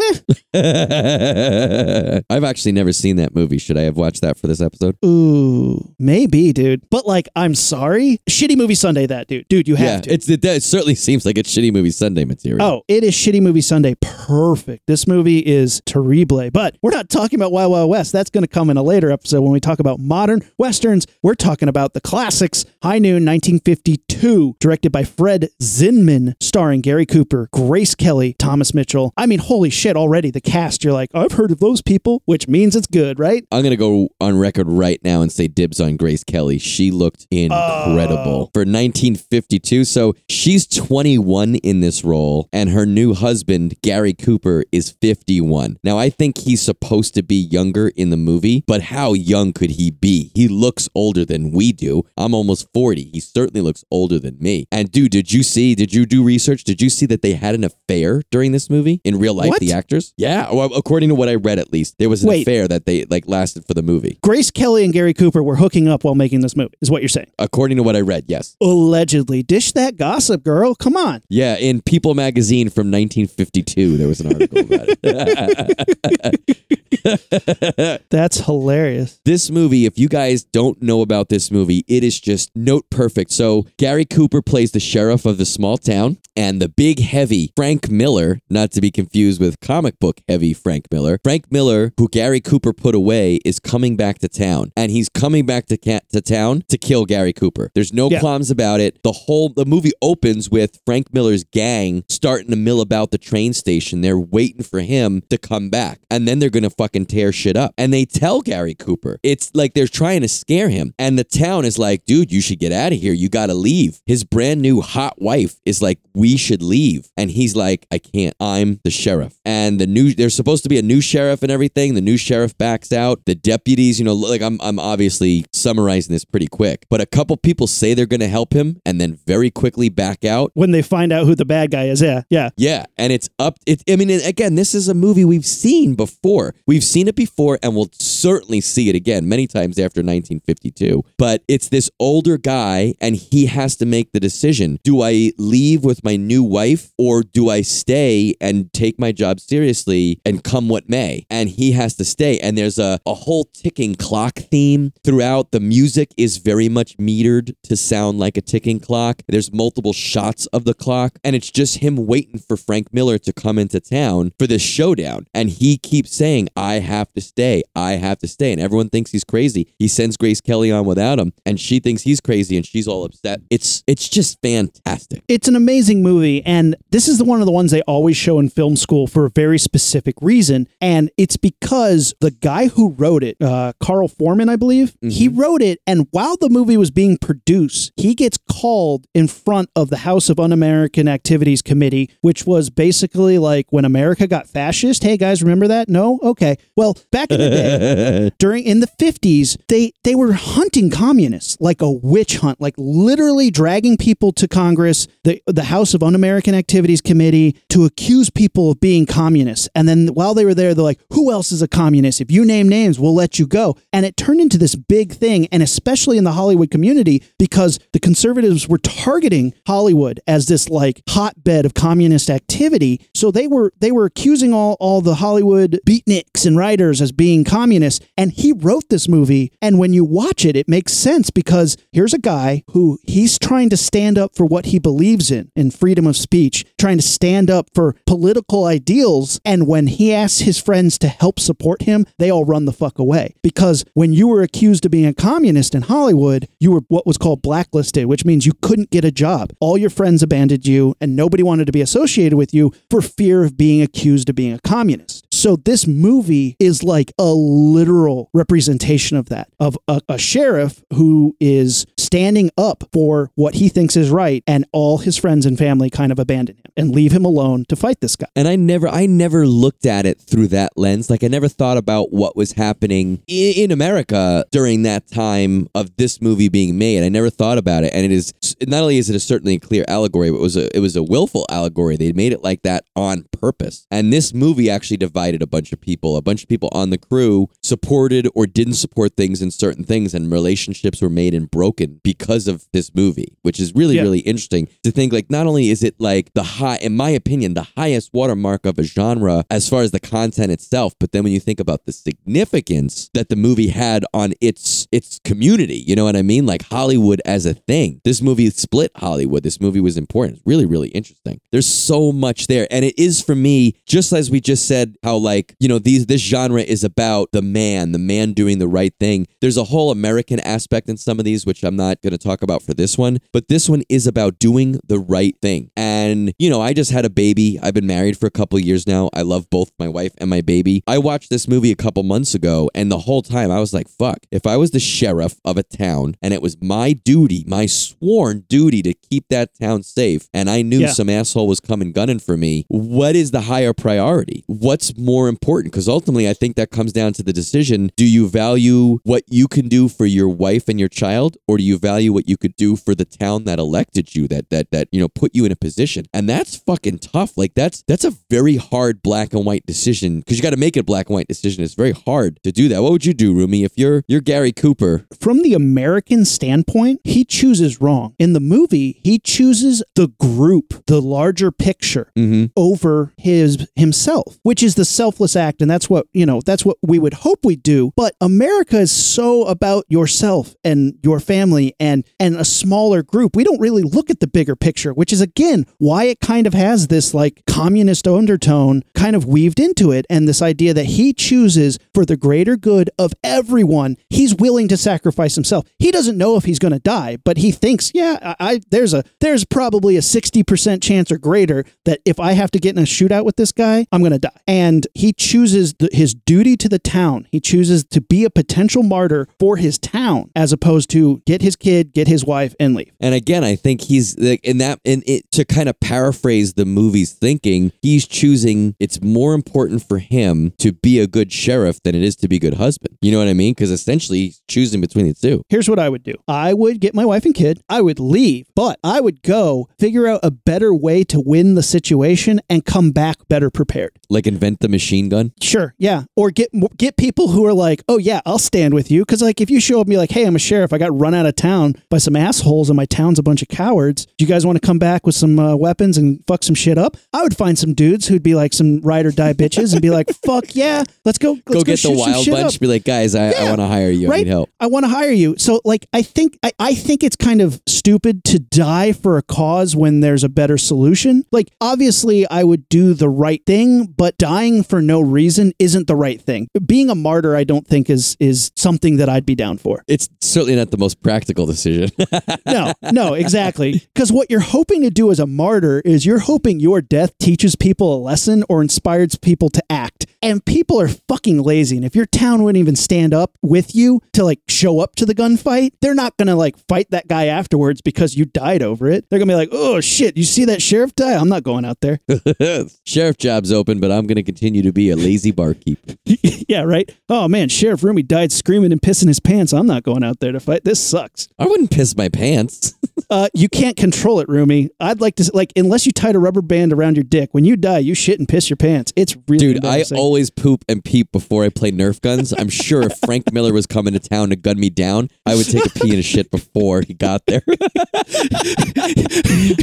eh. [laughs] I've actually never seen that movie. Should I have watched that for this episode? Ooh, maybe, dude. But like, I'm sorry. Shitty movie Sunday, that dude. Dude, you have yeah, to. it's it, it certainly seems like it's shitty movie Sunday material. Oh, it is Shitty Movie Sunday. Perfect. This movie is terrible. But we're not talking about Wild Wild West. That's going to come in a later episode when we talk about modern westerns. We're talking about the classics. High Noon, 1952, directed by Fred Zinnemann, starring Gary Cooper, Grace Kelly, Thomas Mitchell. I mean, holy shit! Already the cast. You're like, I've heard of those people, which means it's good, right? I'm gonna go on record right now and say dibs on Grace Kelly. She looked incredible oh. for 1952. So she's 21 in this role, and her new husband Gary Cooper is 51. Now I think he's supposed to be younger in the movie, but how young could he be? He looks older than we do. I'm almost 40. He certainly looks older than me. And dude, did you see? Did you do research? Did you see that they had an affair during this movie in real life? What? The actors? Yeah. Well, according to what I read, at least there was an Wait. affair that they like lasted for the movie. Grace Kelly and Gary Cooper were hooking up while making this movie, is what you're saying. According to what I read, yes. Allegedly. Dish that gossip, girl. Come on. Yeah, in People magazine from 1952, there was an article about it. [laughs] [laughs] That's hilarious. this movie, if you guys don't know about this movie, it is just note perfect. So, Gary Cooper plays the sheriff of the small town, and the big heavy Frank Miller, not to be confused with comic book heavy Frank Miller, Frank Miller, who Gary Cooper put away, is coming back to town. And he's coming back to cat to town to kill Gary Cooper. There's no Yeah. qualms about it. The whole the movie opens with Frank Miller's gang starting to mill about the train station. They're waiting for him to come back, and then they're gonna fucking tear shit up. And they tell Gary Cooper it's like they're trying to scare him, and the town is like, dude, you should get out of here. You gotta leave. His brand new hot wife is like, we should leave, and he's like, I can't. I'm the sheriff, and the new there's supposed to be a new sheriff and everything. The new sheriff backs out. The deputies, you know, like I'm I'm obviously summarizing this pretty quick, but a couple people say they're gonna help him, and then very quickly back out. When they find out who the bad guy is, yeah, yeah. Yeah, and it's up. It, I mean, again, this is a movie we've seen before. We've seen it before, and we'll certainly see it again many times after 1952. But it's this older guy, and he has to make the decision: Do I leave with my new wife, or do I stay and take my job seriously and come what may? And he has to stay. And there's a a whole ticking clock theme throughout. The music is very much metered to sound like a ticking clock. There's multiple shots of the clock, and it's just him waiting for Frank Miller to come into town for this showdown. And he keeps saying, I have to stay. I have to stay. And everyone thinks he's crazy. He sends Grace Kelly on without him, and she thinks he's crazy and she's all upset. It's it's just fantastic. It's an amazing movie, and this is the one of the ones they always show in film school for a very specific reason, and it's because the guy who wrote it, uh, Carl Foreman, I believe, he wrote it, and while the movie was being produced, he gets called in front of the House of Un-American Activities Committee, which was basically like when America got fascist. Hey guys, remember that? No, okay. Well, back in the day, [laughs] during in the 50s they they were hunting communists like a witch hunt like literally dragging people to congress the the house of un-american activities committee to accuse people of being communists. And then while they were there they're like who else is a communist? If you name names we'll let you go. And it turned into this big thing and especially in the hollywood community because the conservatives were targeting hollywood as this like hotbed of communist activity. So they were they were accusing all all the hollywood beatniks and writers as being communists and he wrote this movie and when you watch it it makes sense because here's a guy who he's trying to stand up for what he believes in in freedom of speech trying to stand up for political ideals and when he asks his friends to help support him they all run the fuck away. Because when you were accused of being a communist in hollywood you were what was called blacklisted which means you couldn't get a job. All your friends abandoned you and nobody wanted to be associated with you for fear of being accused of being a communist so this movie is like a literal representation of that of a, a sheriff who is standing up for what he thinks is right and all his friends and family kind of abandon him and leave him alone to fight this guy and I never I never looked at it through that lens. Like I never thought about what was happening in, in America during that time of this movie being made. I never thought about it, and it is not only is it a certainly clear allegory, but it was a it was a willful allegory. They made it like that on purpose. And this movie actually divided a bunch of people. A bunch of people on the crew supported or didn't support things in certain things, and relationships were made and broken because of this movie, which is really Yeah. really interesting to think. Like not only is it like the high, in my opinion, the highest watermark of a genre as far as the content itself, but then when you think about the significance that the movie had on its its community, you know what I mean? Like Hollywood as a thing. This movie split Hollywood. This movie was important. It's really really interesting. There's so much there, and it is for me just as we just said how like you know these this genre is about the man, the man doing the right thing. There's a whole American aspect in some of these, which I'm not going to talk about for this one, but this one is about doing the right thing. And you know, I just had a baby. I've been married for a couple of years now. I love both my wife and my baby. I watched this movie a couple months ago, and the whole time I was like, fuck, if I was the sheriff of a town and it was my duty, my sworn duty to keep that town safe, and I knew Yeah. some asshole was coming gunning for me, what is the higher priority? What's more important? Because ultimately, I think that comes down to the decision do you value what you can do for your wife and your child, or do you value what you could do for the town that elected you, that, that, that, you know, put you in a position? And that's fucking tough. Like, that's, that's a very hard black and white decision because you got to make it a black and white decision. It's very hard to do that. What would you do, Rumi, if you're, you're Gary Cooper? from the American standpoint, he chooses wrong. In the movie, he chooses the group, the larger picture Mm-hmm. over his himself, which is the selfless act and that's what, you know, that's what we would hope we do. But America is so about yourself and your family and and a smaller group. We don't really look at the bigger picture, which is again why it kind of has this like communist undertone kind of weaved into it and this idea that he chooses for the greater good of everyone, he's willing to sacrifice himself. He doesn't know if he's going to die, but he thinks, yeah, I, I there's a there's probably a 60% chance or greater that if I have to get in a shootout with this guy, I'm going to die. And he chooses the, his duty to the town. He chooses to be a potential martyr for his town as opposed to get his kid, get his wife and leave. And again, I think he's like in that in it to kind of paraphrase the movie's thinking, he's choosing it's more important for him to be a good sheriff than it is to be a good husband. You know what I mean? Because essentially he's choosing between the two. Here's what I would do. I would get my wife and kid. I would leave, but I would go figure out a better way to win the situation and come back better prepared. Like invent the machine gun. Sure, yeah. Or get get people who are like, "Oh yeah, I'll stand with you." Because like if you show up and be like, "Hey, I'm a sheriff. I got run out of town by some assholes, and my town's a bunch of cowards. Do you guys want to come back with some uh, weapons and fuck some shit up?" I would find some dudes who'd be like some ride or die bitches and be like, [laughs] "Fuck yeah, let's go, let's Go, go, get the wild bunch. up." Be like, guys, I, I want to hire you. I right? need help. I want to hire you. So like I think I, I think it's kind of stupid to die for a cause when there's a better solution. Like obviously I would do the right thing, but dying for no reason isn't the right thing. Being a martyr I don't think is is something that I'd be down for. It's certainly not the most practical decision. [laughs] No, no, exactly. Because what you're hoping to do as a martyr is you're hoping your death teaches people a lesson or inspires people to act. And people are fucking lazy. And if your town wouldn't even stand up with you to like show up to the gunfight, they're not gonna like fight that guy afterwards because you died over it. They're gonna be like, oh shit, you see that sheriff die? I'm not going out there. [laughs] Sheriff job's open, but I'm going to continue to be a lazy barkeep. [laughs] yeah, right? Oh man, Sheriff Roomy died screaming and pissing his pants. I'm not going out there to fight. This sucks. I wouldn't piss my pants. [laughs] Uh, you can't control it, Roomy. I'd like to like unless you tied a rubber band around your dick. When you die, you shit and piss your pants. It's really Dude, I embarrassing. Always poop and peep before I play Nerf guns. I'm sure if Frank Miller was coming to town to gun me down, I would take a pee and a shit before he got there. [laughs]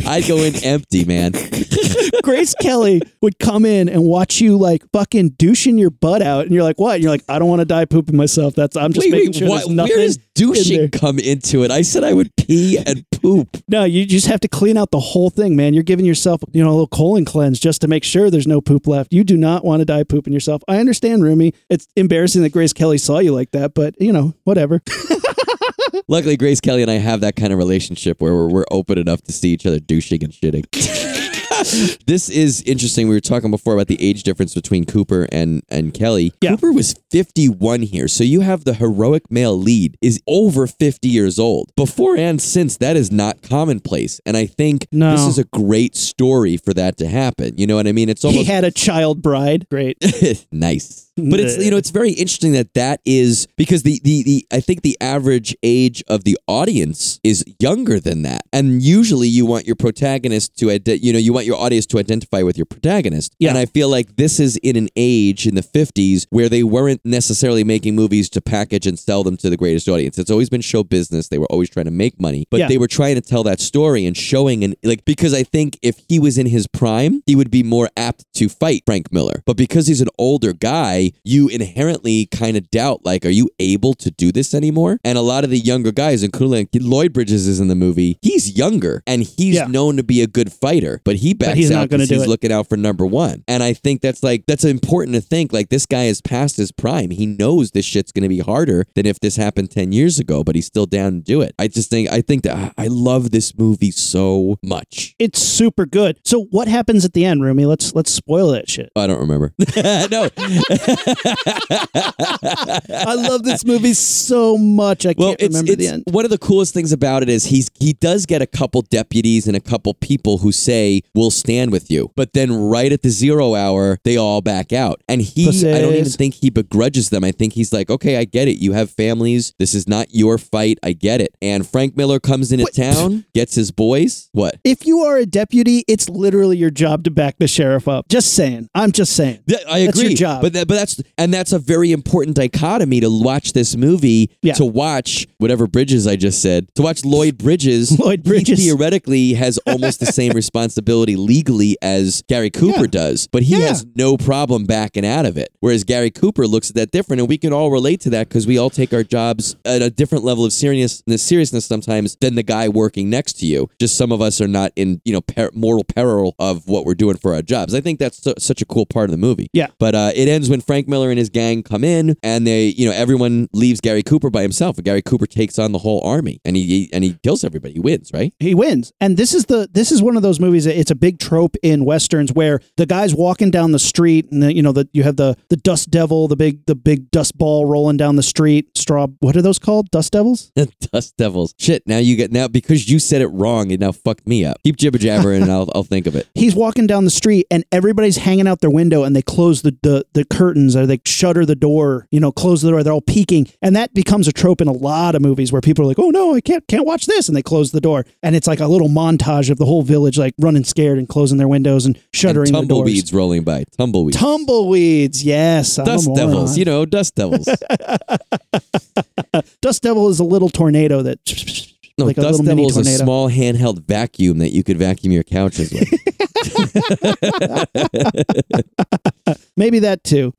I'd go in empty, man. Grace Kelly would come in and watch you like fucking douching your butt out, and you're like, "What?" And you're like, "I don't want to die pooping myself. That's I'm just Wait, making wait, sure what- there's nothing." where does in douching there." come into it? I said I would pee and poop. No, you just have to clean out the whole thing, man. You're giving yourself, you know, a little colon cleanse just to make sure there's no poop left. You do not want to die pooping yourself. I understand, Roomy. It's embarrassing that Grace Kelly saw you like that, but you know, whatever. [laughs] Luckily, Grace Kelly and I have that kind of relationship where we're, we're open enough to see each other douching and shitting. [laughs] [laughs] this is interesting. We were talking before about the age difference between Cooper and, and Kelly. Yeah. Cooper was 51 here. So you have the heroic male lead is over 50 years old. Before and since, that is not commonplace. And I think No. this is a great story for that to happen. You know what I mean? It's almost he had a child bride. [laughs] Great. nice. But it's you know it's very interesting that that is because the, the the I think the average age of the audience is younger than that, and usually you want your protagonist to ide- you know you want your audience to identify with your protagonist. Yeah. And I feel like this is in an age in the fifties where they weren't necessarily making movies to package and sell them to the greatest audience. It's always been show business. They were always trying to make money, but Yeah. they were trying to tell that story and showing and like because I think if he was in his prime, he would be more apt to fight Frank Miller. But because he's an older guy, you inherently kind of doubt like, are you able to do this anymore? And a lot of the younger guys, including Lloyd Bridges, is in the movie. He's younger and he's Yeah. known to be a good fighter, but he backs he's out because he's it. looking out for number one. And I think that's like that's important to think. Like this guy is past his prime. He knows this shit's going to be harder than if this happened ten years ago, but he's still down to do it. I just think I think that I love this movie so much. It's super good. So what happens at the end, Roomy? Let's let's spoil that shit. I don't remember. [laughs] no. [laughs] I love this movie so much. I well, can't it's, remember it's the end. one of the coolest things about it is he's he does get a couple deputies and a couple people who say we'll stand with you, but then right at the zero hour they all back out, and he I don't even think he begrudges them. I think he's like, okay, I get it. You have families. This is not your fight. I get it. And Frank Miller comes into What? town, gets his boys. What? If you are a deputy, it's literally your job to back the sheriff up. Just saying. I'm just saying. Yeah, I That's agree. your job. But that, but that's and that's a very important dichotomy to watch this movie. Yeah. To watch whatever Bridges I just said. To watch Lloyd Bridges. [laughs] Lloyd he Bridges. theoretically has almost the same [laughs] responsibility legally as Gary Cooper Yeah. does, but he Yeah. has no problem backing out of it. Whereas Gary Cooper looks at that different, and we can all relate to that because we all take our jobs at a different level of seriousness, seriousness sometimes than the guy working next to you. Just some of us are not in you know per- mortal peril of what we're doing for our jobs. I think that's su- such a cool part of the movie. Yeah. But uh, it ends when Frank Miller and his gang come in, and they, you know, everyone leaves Gary Cooper by himself. And Gary Cooper takes on the whole army, and he, he and he kills everybody. He wins, right? he wins and this is the this is one of those movies that it's a big trope in westerns where the guy's walking down the street and the, you know that you have the the dust devil the big the big dust ball rolling down the street straw what are those called dust devils [laughs] Dust Devils. Shit. Now you get now because you said it wrong. It now fucked me up. Keep jibber jabbering, and I'll I'll think of it. [laughs] he's walking down the street and everybody's hanging out their window and they close the, the the curtains or they shutter the door you know close the door they're all peeking and that becomes a trope in a lot of movies where people are like oh no i can't can't watch this and they close the door and it's like a little montage of the whole village like running scared and closing their windows and shuttering and the doors tumbleweeds rolling by. Tumbleweeds. Tumbleweeds, yes. Dust devils. You know, dust devils. [laughs] Dust devil is a little tornado that, No, like dust devil is a small handheld vacuum that you could vacuum your couches with. [laughs] [laughs] Maybe that too.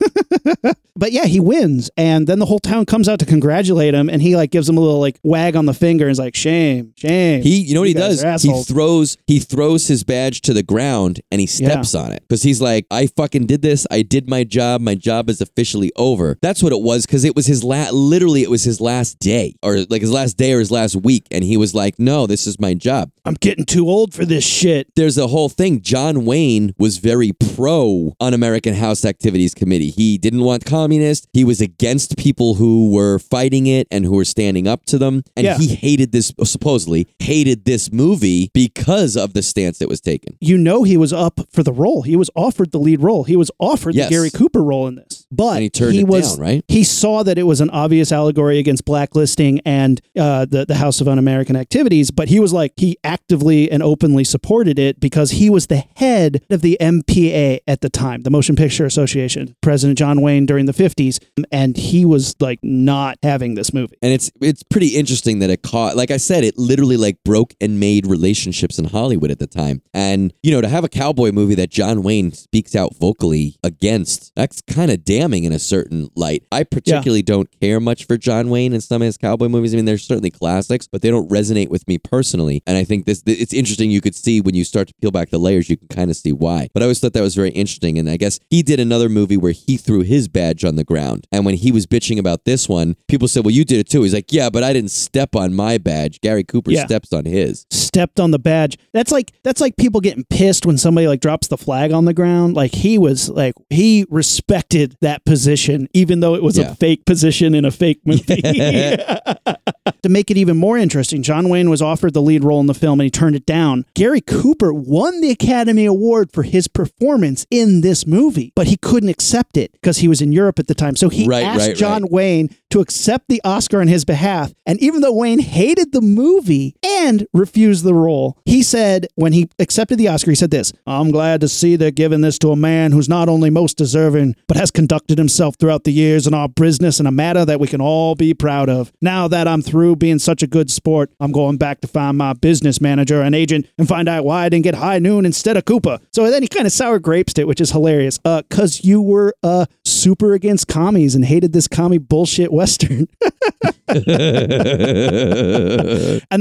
[laughs] but yeah, he wins, and then the whole town comes out to congratulate him, and he like gives him a little like wag on the finger, and is like, "Shame, shame." He, you know what he does? He throws he throws his badge to the ground and he steps on it because he's like, I fucking did this. I did my job. My job is officially over. That's what it was because it was his last. Literally, it was his last day or like his last day or his last week, and he was like, No, this is my job. I'm getting too old for this shit. There's a whole thing. John Wayne was very pro Un American House Activities Committee. He didn't want communists. He was against people who were fighting it and who were standing up to them. And Yeah. he hated this, supposedly, hated this movie because of the stance that was taken. You know he was up for the role. He was offered the lead role. He was offered Yes. the Gary Cooper role in this, but And he turned it was, down, right? He saw that it was an obvious allegory against blacklisting and uh, the the House of Un-American Activities. But he was like he actively and openly supported it because he was the head of the MPA at the time, the Motion Picture Association, President John Wayne during the fifties, and he was like not having this movie. And it's it's pretty interesting that it caught like I said, it literally like broke and made relationships in Hollywood at the time. And you know, to have a cowboy movie that John Wayne speaks out vocally against, that's kind of damning in a certain light. I particularly don't care much for John Wayne and some of his cowboy movies. I mean, they're certainly classics, but they don't resonate with me personally. And I think this it's interesting you could see when you start to peel back the layers, you can kind of see why. But I always thought that was very interesting. And I guess he did another movie where he threw his badge on the ground. And when he was bitching about this one, people said, Well, you did it too. He's like, Yeah, but I didn't step on my badge. Gary Cooper Yeah. steps on his. Stepped on the badge. That's like that's like people getting pissed when somebody like drops the flag on the ground. Like he was like he respected that position even though it was Yeah. a fake position in a fake [laughs] movie. to make it even more interesting, John Wayne was offered the lead role in the film and he turned it down. Gary Cooper won the Academy Award for his performance in this movie, but he couldn't accept it because he was in Europe at the time. So he Right, asked right, John right. Wayne to accept the Oscar on his behalf. And even though Wayne hated the movie and refused the role, he said, when he accepted the Oscar, he said this I'm glad to see they're giving this to a man who's not only most deserving, but has conducted himself throughout the years in our business in a manner that we can all be proud of. Now that I'm through being such a good sport, I'm going back to find my business manager and agent and find out why I didn't get High Noon instead of Cooper. So then he kind of sour grapes it, which is hilarious. Uh, cause you were uh super against commies and hated this commie bullshit western. [laughs] and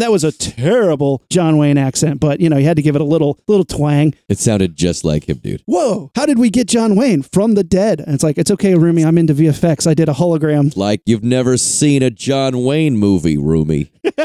that was a terrible John Wayne accent, but you know, you had to give it a little little twang. It sounded just like him, dude. Whoa, how did we get John Wayne from the dead? And it's like, it's okay, Rumi, I'm into VFX. I did a hologram. Like you've never seen a John Wayne movie, Roomy. [laughs]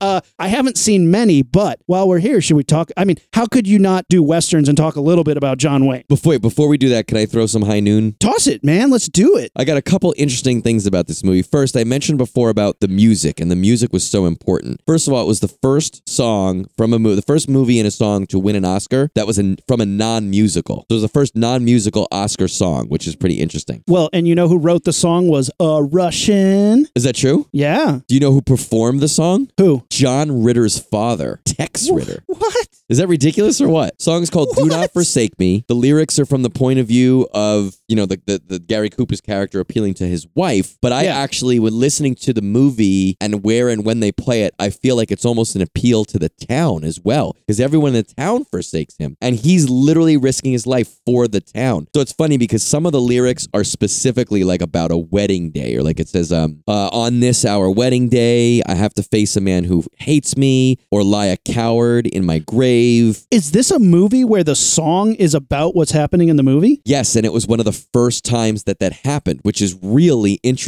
uh, I haven't seen many, but while we're here, should we talk? I mean, how could you not do westerns and talk a little bit about John Wayne? Before before we do that, can I throw some high noon? Toss it, man. Let's do it. I got a couple interesting things about this movie. First, I mentioned before about the music, and the music was so important. First of all, it was the first song from a movie, the first movie in a song to win an Oscar that was from a non-musical. So it was the first non-musical Oscar song, which is pretty interesting. Well, and you know who wrote the song was a Russian. Is that true? Yeah. Do you know who performed the song? Who? John Ritter's father, Tex Ritter. What? Is that ridiculous or what? Song's called "Do Not Forsake Me." The lyrics are from the point of view of you know the, the the Gary Cooper's character appealing to his wife. But I Yeah. actually, when listening to the movie and where and when they play it, I feel like it's almost an appeal to the town as well, because everyone in the town forsakes him, and he's literally risking his life for the town. So it's funny because some of the lyrics are specifically like about a wedding day, or like it says, um, uh, "On this our wedding day, I have to face a man who hates me, or lie a coward in my grave." Is this a movie where the song is about what's happening in the movie? Yes, and it was one of the first times that that happened, which is really interesting.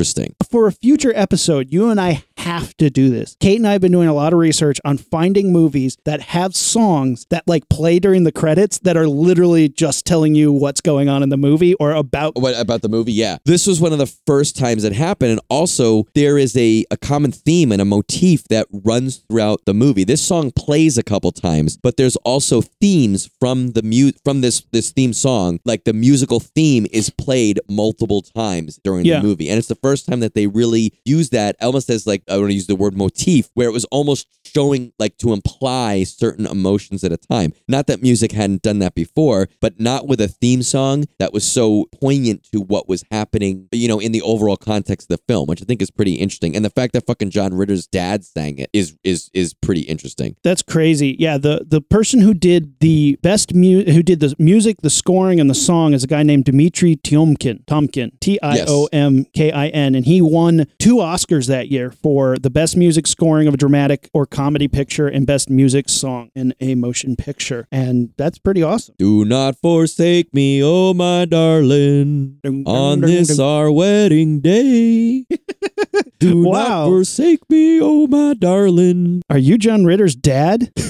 For a future episode, you and I have to do this. Kate and I have been doing a lot of research on finding movies that have songs that like play during the credits that are literally just telling you what's going on in the movie or about What about the movie? Yeah. This was one of the first times it happened. And also, there is a, a common theme and a motif that runs throughout the movie. This song plays a couple times, but there's also themes from the mu- from this this theme song. Like the musical theme is played multiple times during Yeah. the movie. And it's the first time that they really use that almost as like I want to use the word motif, where it was almost showing like to imply certain emotions at a time. Not that music hadn't done that before, but not with a theme song that was so poignant to what was happening, you know, in the overall context of the film, which I think is pretty interesting. And the fact that fucking John Ritter's dad sang it is is is pretty interesting. That's crazy. Yeah, the the person who did the best mu- who did the music, the scoring, and the song is a guy named Dmitry Tiomkin. Tomkin. T I O M K I N, and he won two Oscars that year for the best music scoring of a dramatic or comedy picture and best music song in a motion picture, and that's pretty awesome. Do not forsake me, oh my darling, on this our wedding day. [laughs] Do Wow. not forsake me, oh my darling. Are you John Ritter's dad? [laughs]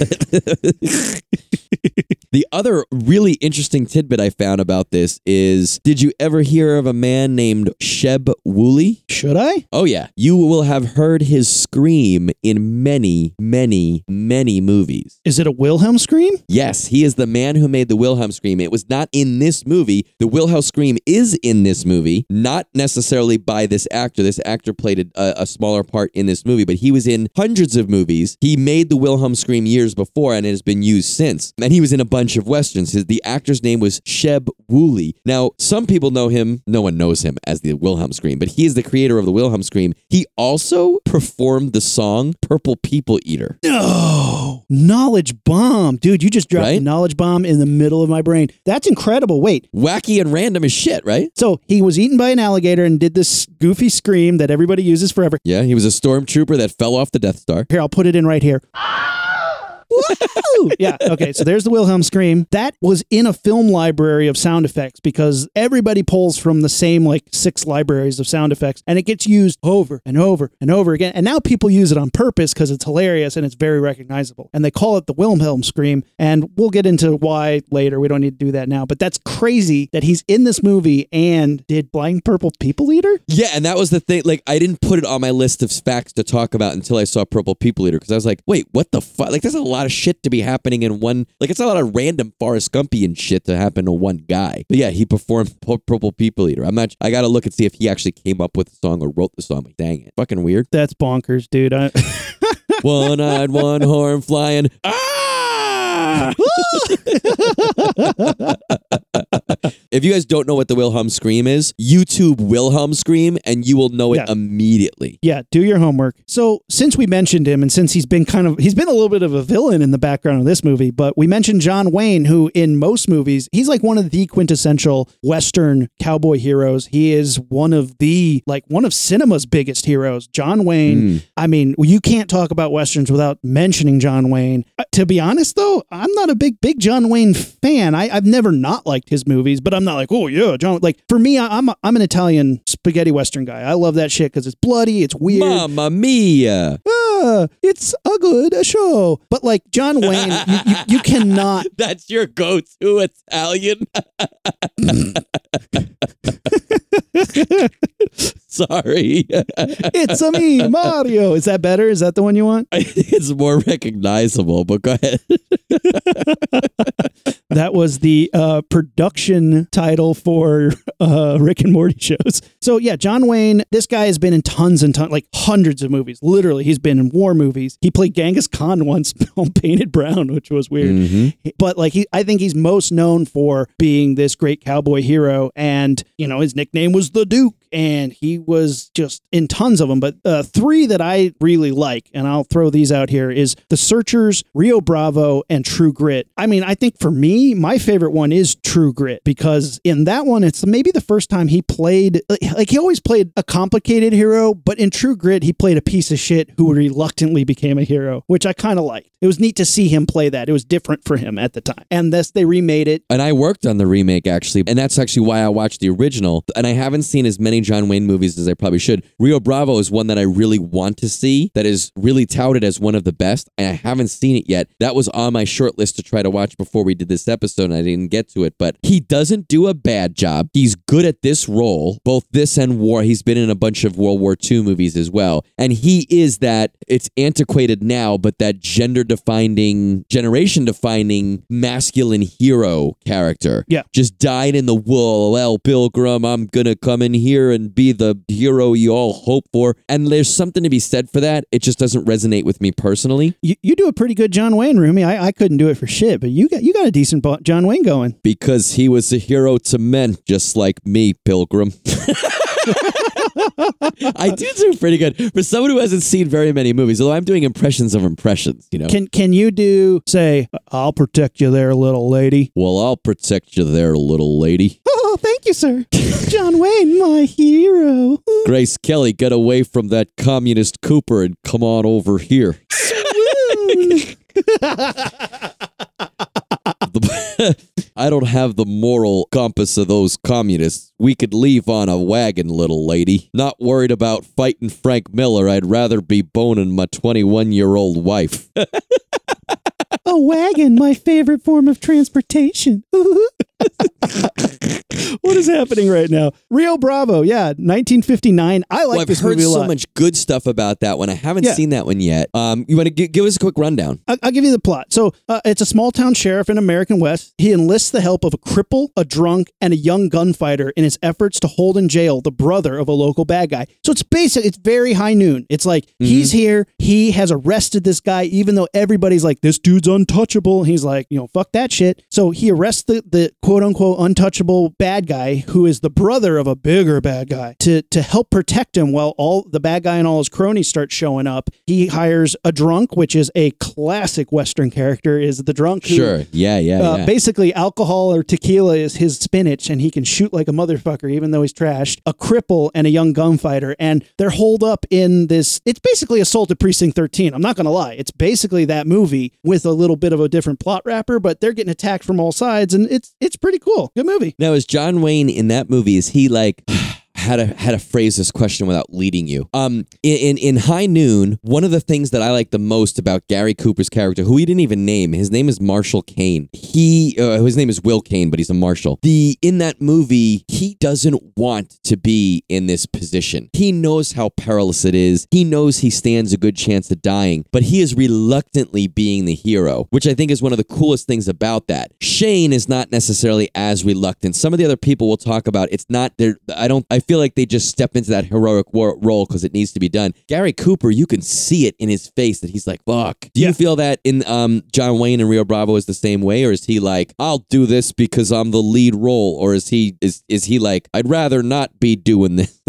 [laughs] The other really interesting tidbit I found about this is did you ever hear of a man named Sheb Wooley? Should I? Oh, yeah. You will have heard his scream in many, many, many movies. Is it a Wilhelm scream? Yes, he is the man who made the Wilhelm scream. It was not in this movie. The Wilhelm scream is in this movie, not necessarily by this actor. This actor played a, a smaller part in this movie, but he was in hundreds of movies. He made the Wilhelm scream years before and it has been used since. And he was in a bunch of westerns. His, the actor's name was Sheb Wooley. Now, some people know him, no one knows him as the Wilhelm scream, but he is the creator of the Wilhelm scream. He also performed the song Purple People Eater. No. Knowledge bomb. Dude, you just dropped a Right? knowledge bomb in the middle of my brain. That's incredible. Wait, Wacky and random as shit, right? So he was eaten by an alligator and did this goofy scream that everybody uses forever. Yeah, he was a stormtrooper that fell off the Death Star. Here, I'll put it in right here. Woo! [laughs] yeah, okay, so there's the Wilhelm scream. That was in a film library of sound effects because everybody pulls from the same like six libraries of sound effects and it gets used over and over and over again. And now people use it on purpose because it's hilarious and it's very recognizable. And they call it the Wilhelm scream. And we'll get into why later. We don't need to do that now. But that's crazy that he's in this movie and did Blind Purple People Eater? Yeah, and that was the thing. Like, I didn't put it on my list of facts to talk about until I saw Purple People Eater because I was like, wait, what the fuck? Like, there's a lot of shit to be happening in one. Like, it's a lot of random Forrest Gumpian shit to happen to one guy. But yeah, he performed Purple People Eater. I'm not. I got to look and see if he actually came up with the song or wrote the song. Like, dang it, fucking weird. That's bonkers, dude. I- [laughs] [laughs] one eyed, one horn flying. Ah! [laughs] [laughs] if you guys don't know what the Wilhelm scream is, YouTube Wilhelm scream and you will know it Yeah. immediately. Yeah, do your homework. So, since we mentioned him and since he's been kind of he's been a little bit of a villain in the background of this movie, but we mentioned John Wayne who in most movies, he's like one of the quintessential western cowboy heroes. He is one of the like one of cinema's biggest heroes. John Wayne, I mean, you can't talk about westerns without mentioning John Wayne. Uh, to be honest though, I'm not a big big John Wayne fan. I, I've never not liked his movies, but I'm not like, "Oh yeah, John." Like for me, I, I'm a, I'm an Italian spaghetti western guy. I love that shit cuz it's bloody, it's weird Mamma mia. ah, it's a good show. But like John Wayne, you, you, you cannot. [laughs] That's your go to Italian. [laughs] [laughs] Sorry. It's a me, Mario. Is that better? Is that the one you want? I [laughs] think it's more recognizable, but go ahead. that was the uh, production title for uh, Rick and Morty shows. So yeah, John Wayne. This guy has been in tons and tons, like hundreds of movies. Literally, he's been in war movies. He played Genghis Khan [laughs] once on Painted Brown, which was weird. Mhm. But like, he, I think he's most known for being this great cowboy hero, and you know, his nickname was the Duke, and he was just in tons of them. But uh, three that I really like, and I'll throw these out here, is The Searchers, Rio Bravo, and True Grit. I mean, I think for me, my favorite one is True Grit because in that one, it's maybe the first time he played like, like he always played a complicated hero, but in True Grit, he played a piece of shit who reluctantly became a hero, which I kind of liked. It was neat to see him play that. It was different for him at the time. And this, they remade it. And I worked on the remake actually, and that's actually why I watched the original. And I haven't seen as many John Wayne movies as I probably should. Rio Bravo is one that I really want to see, that is really touted as one of the best, and I haven't seen it yet. That was on my short list to try to watch before we did this episode, and I didn't get to it. But he doesn't do a bad job. He's good at this role, both this and war. He's been in a bunch of World War II movies as well. And he is that, it's antiquated now, but that gender defining, generation defining masculine hero character. Yeah. Just dyed in the wool. Well, Pilgrim, I'm going to come in here and be the hero you all hope for. And there's something to be said for that. It just doesn't resonate with me personally You, you do a pretty good John Wayne, Rumi. I, I couldn't do it for shit, but you got you got a decent John Wayne going. because he was a hero to men, just like me, Pilgrim. [laughs] I do do pretty good for someone who hasn't seen very many movies. Although I'm doing impressions of impressions, you know. Can can you do say, "I'll protect you there, little lady"? well, I'll protect you there, little lady. [laughs] Oh, thank you, sir. John Wayne, my hero. Grace Kelly, get away from that communist Cooper and come on over here. [laughs] [laughs] [laughs] I don't have the moral compass of those communists. We could leave on a wagon, little lady. Not worried about fighting Frank Miller. I'd rather be boning my 21 year old wife. [laughs] A wagon, my favorite form of transportation. [laughs] what is happening right now? Rio Bravo, yeah, 1959. I like well, I've this heard movie a so much good stuff about that one. I haven't Yeah. seen that one yet. Um, you want to give us a quick rundown? I'll, I'll give you the plot. So uh, it's a small town sheriff in American West. He enlists the help of a cripple, a drunk, and a young gunfighter in his efforts to hold in jail the brother of a local bad guy. So it's basic. It's very high noon. It's like he's here. He has arrested this guy, even though everybody's like, this dude's untouchable. He's like, you know, fuck that shit. So he arrests the, the quote unquote untouchable bad guy, who is the brother of a bigger bad guy, to to help protect him while all the bad guy and all his cronies start showing up. He hires a drunk, which is a classic Western character, is the drunk. who, Sure. Yeah, yeah, Uh, yeah. Basically, alcohol or tequila is his spinach, and he can shoot like a motherfucker, even though he's trashed. A cripple and a young gunfighter, and they're holed up in this. It's basically Assault at Precinct 13. I'm not gonna lie, it's basically that movie with a little bit of a different plot wrapper, but they're getting attacked from all sides, and it's it's pretty cool. Good movie. Now, is John Wayne in that movie? Is he like? How to how to phrase this question without leading you? Um, in, in in High Noon, one of the things that I like the most about Gary Cooper's character, who he didn't even name, his name is Marshall Kane. He uh, his name is Will Kane, but he's a marshal. The in that movie, he doesn't want to be in this position. He knows how perilous it is. He knows he stands a good chance of dying, but he is reluctantly being the hero, which I think is one of the coolest things about that. Shane is not necessarily as reluctant. Some of the other people we'll talk about, it's not there. I don't. I feel like they just step into that heroic war, role because it needs to be done. Gary Cooper, you can see it in his face that he's like, "Fuck." Do Yeah. you feel that in um, John Wayne and Rio Bravo is the same way, or is he like, "I'll do this because I'm the lead role," or is he is is he like, "I'd rather not be doing this"?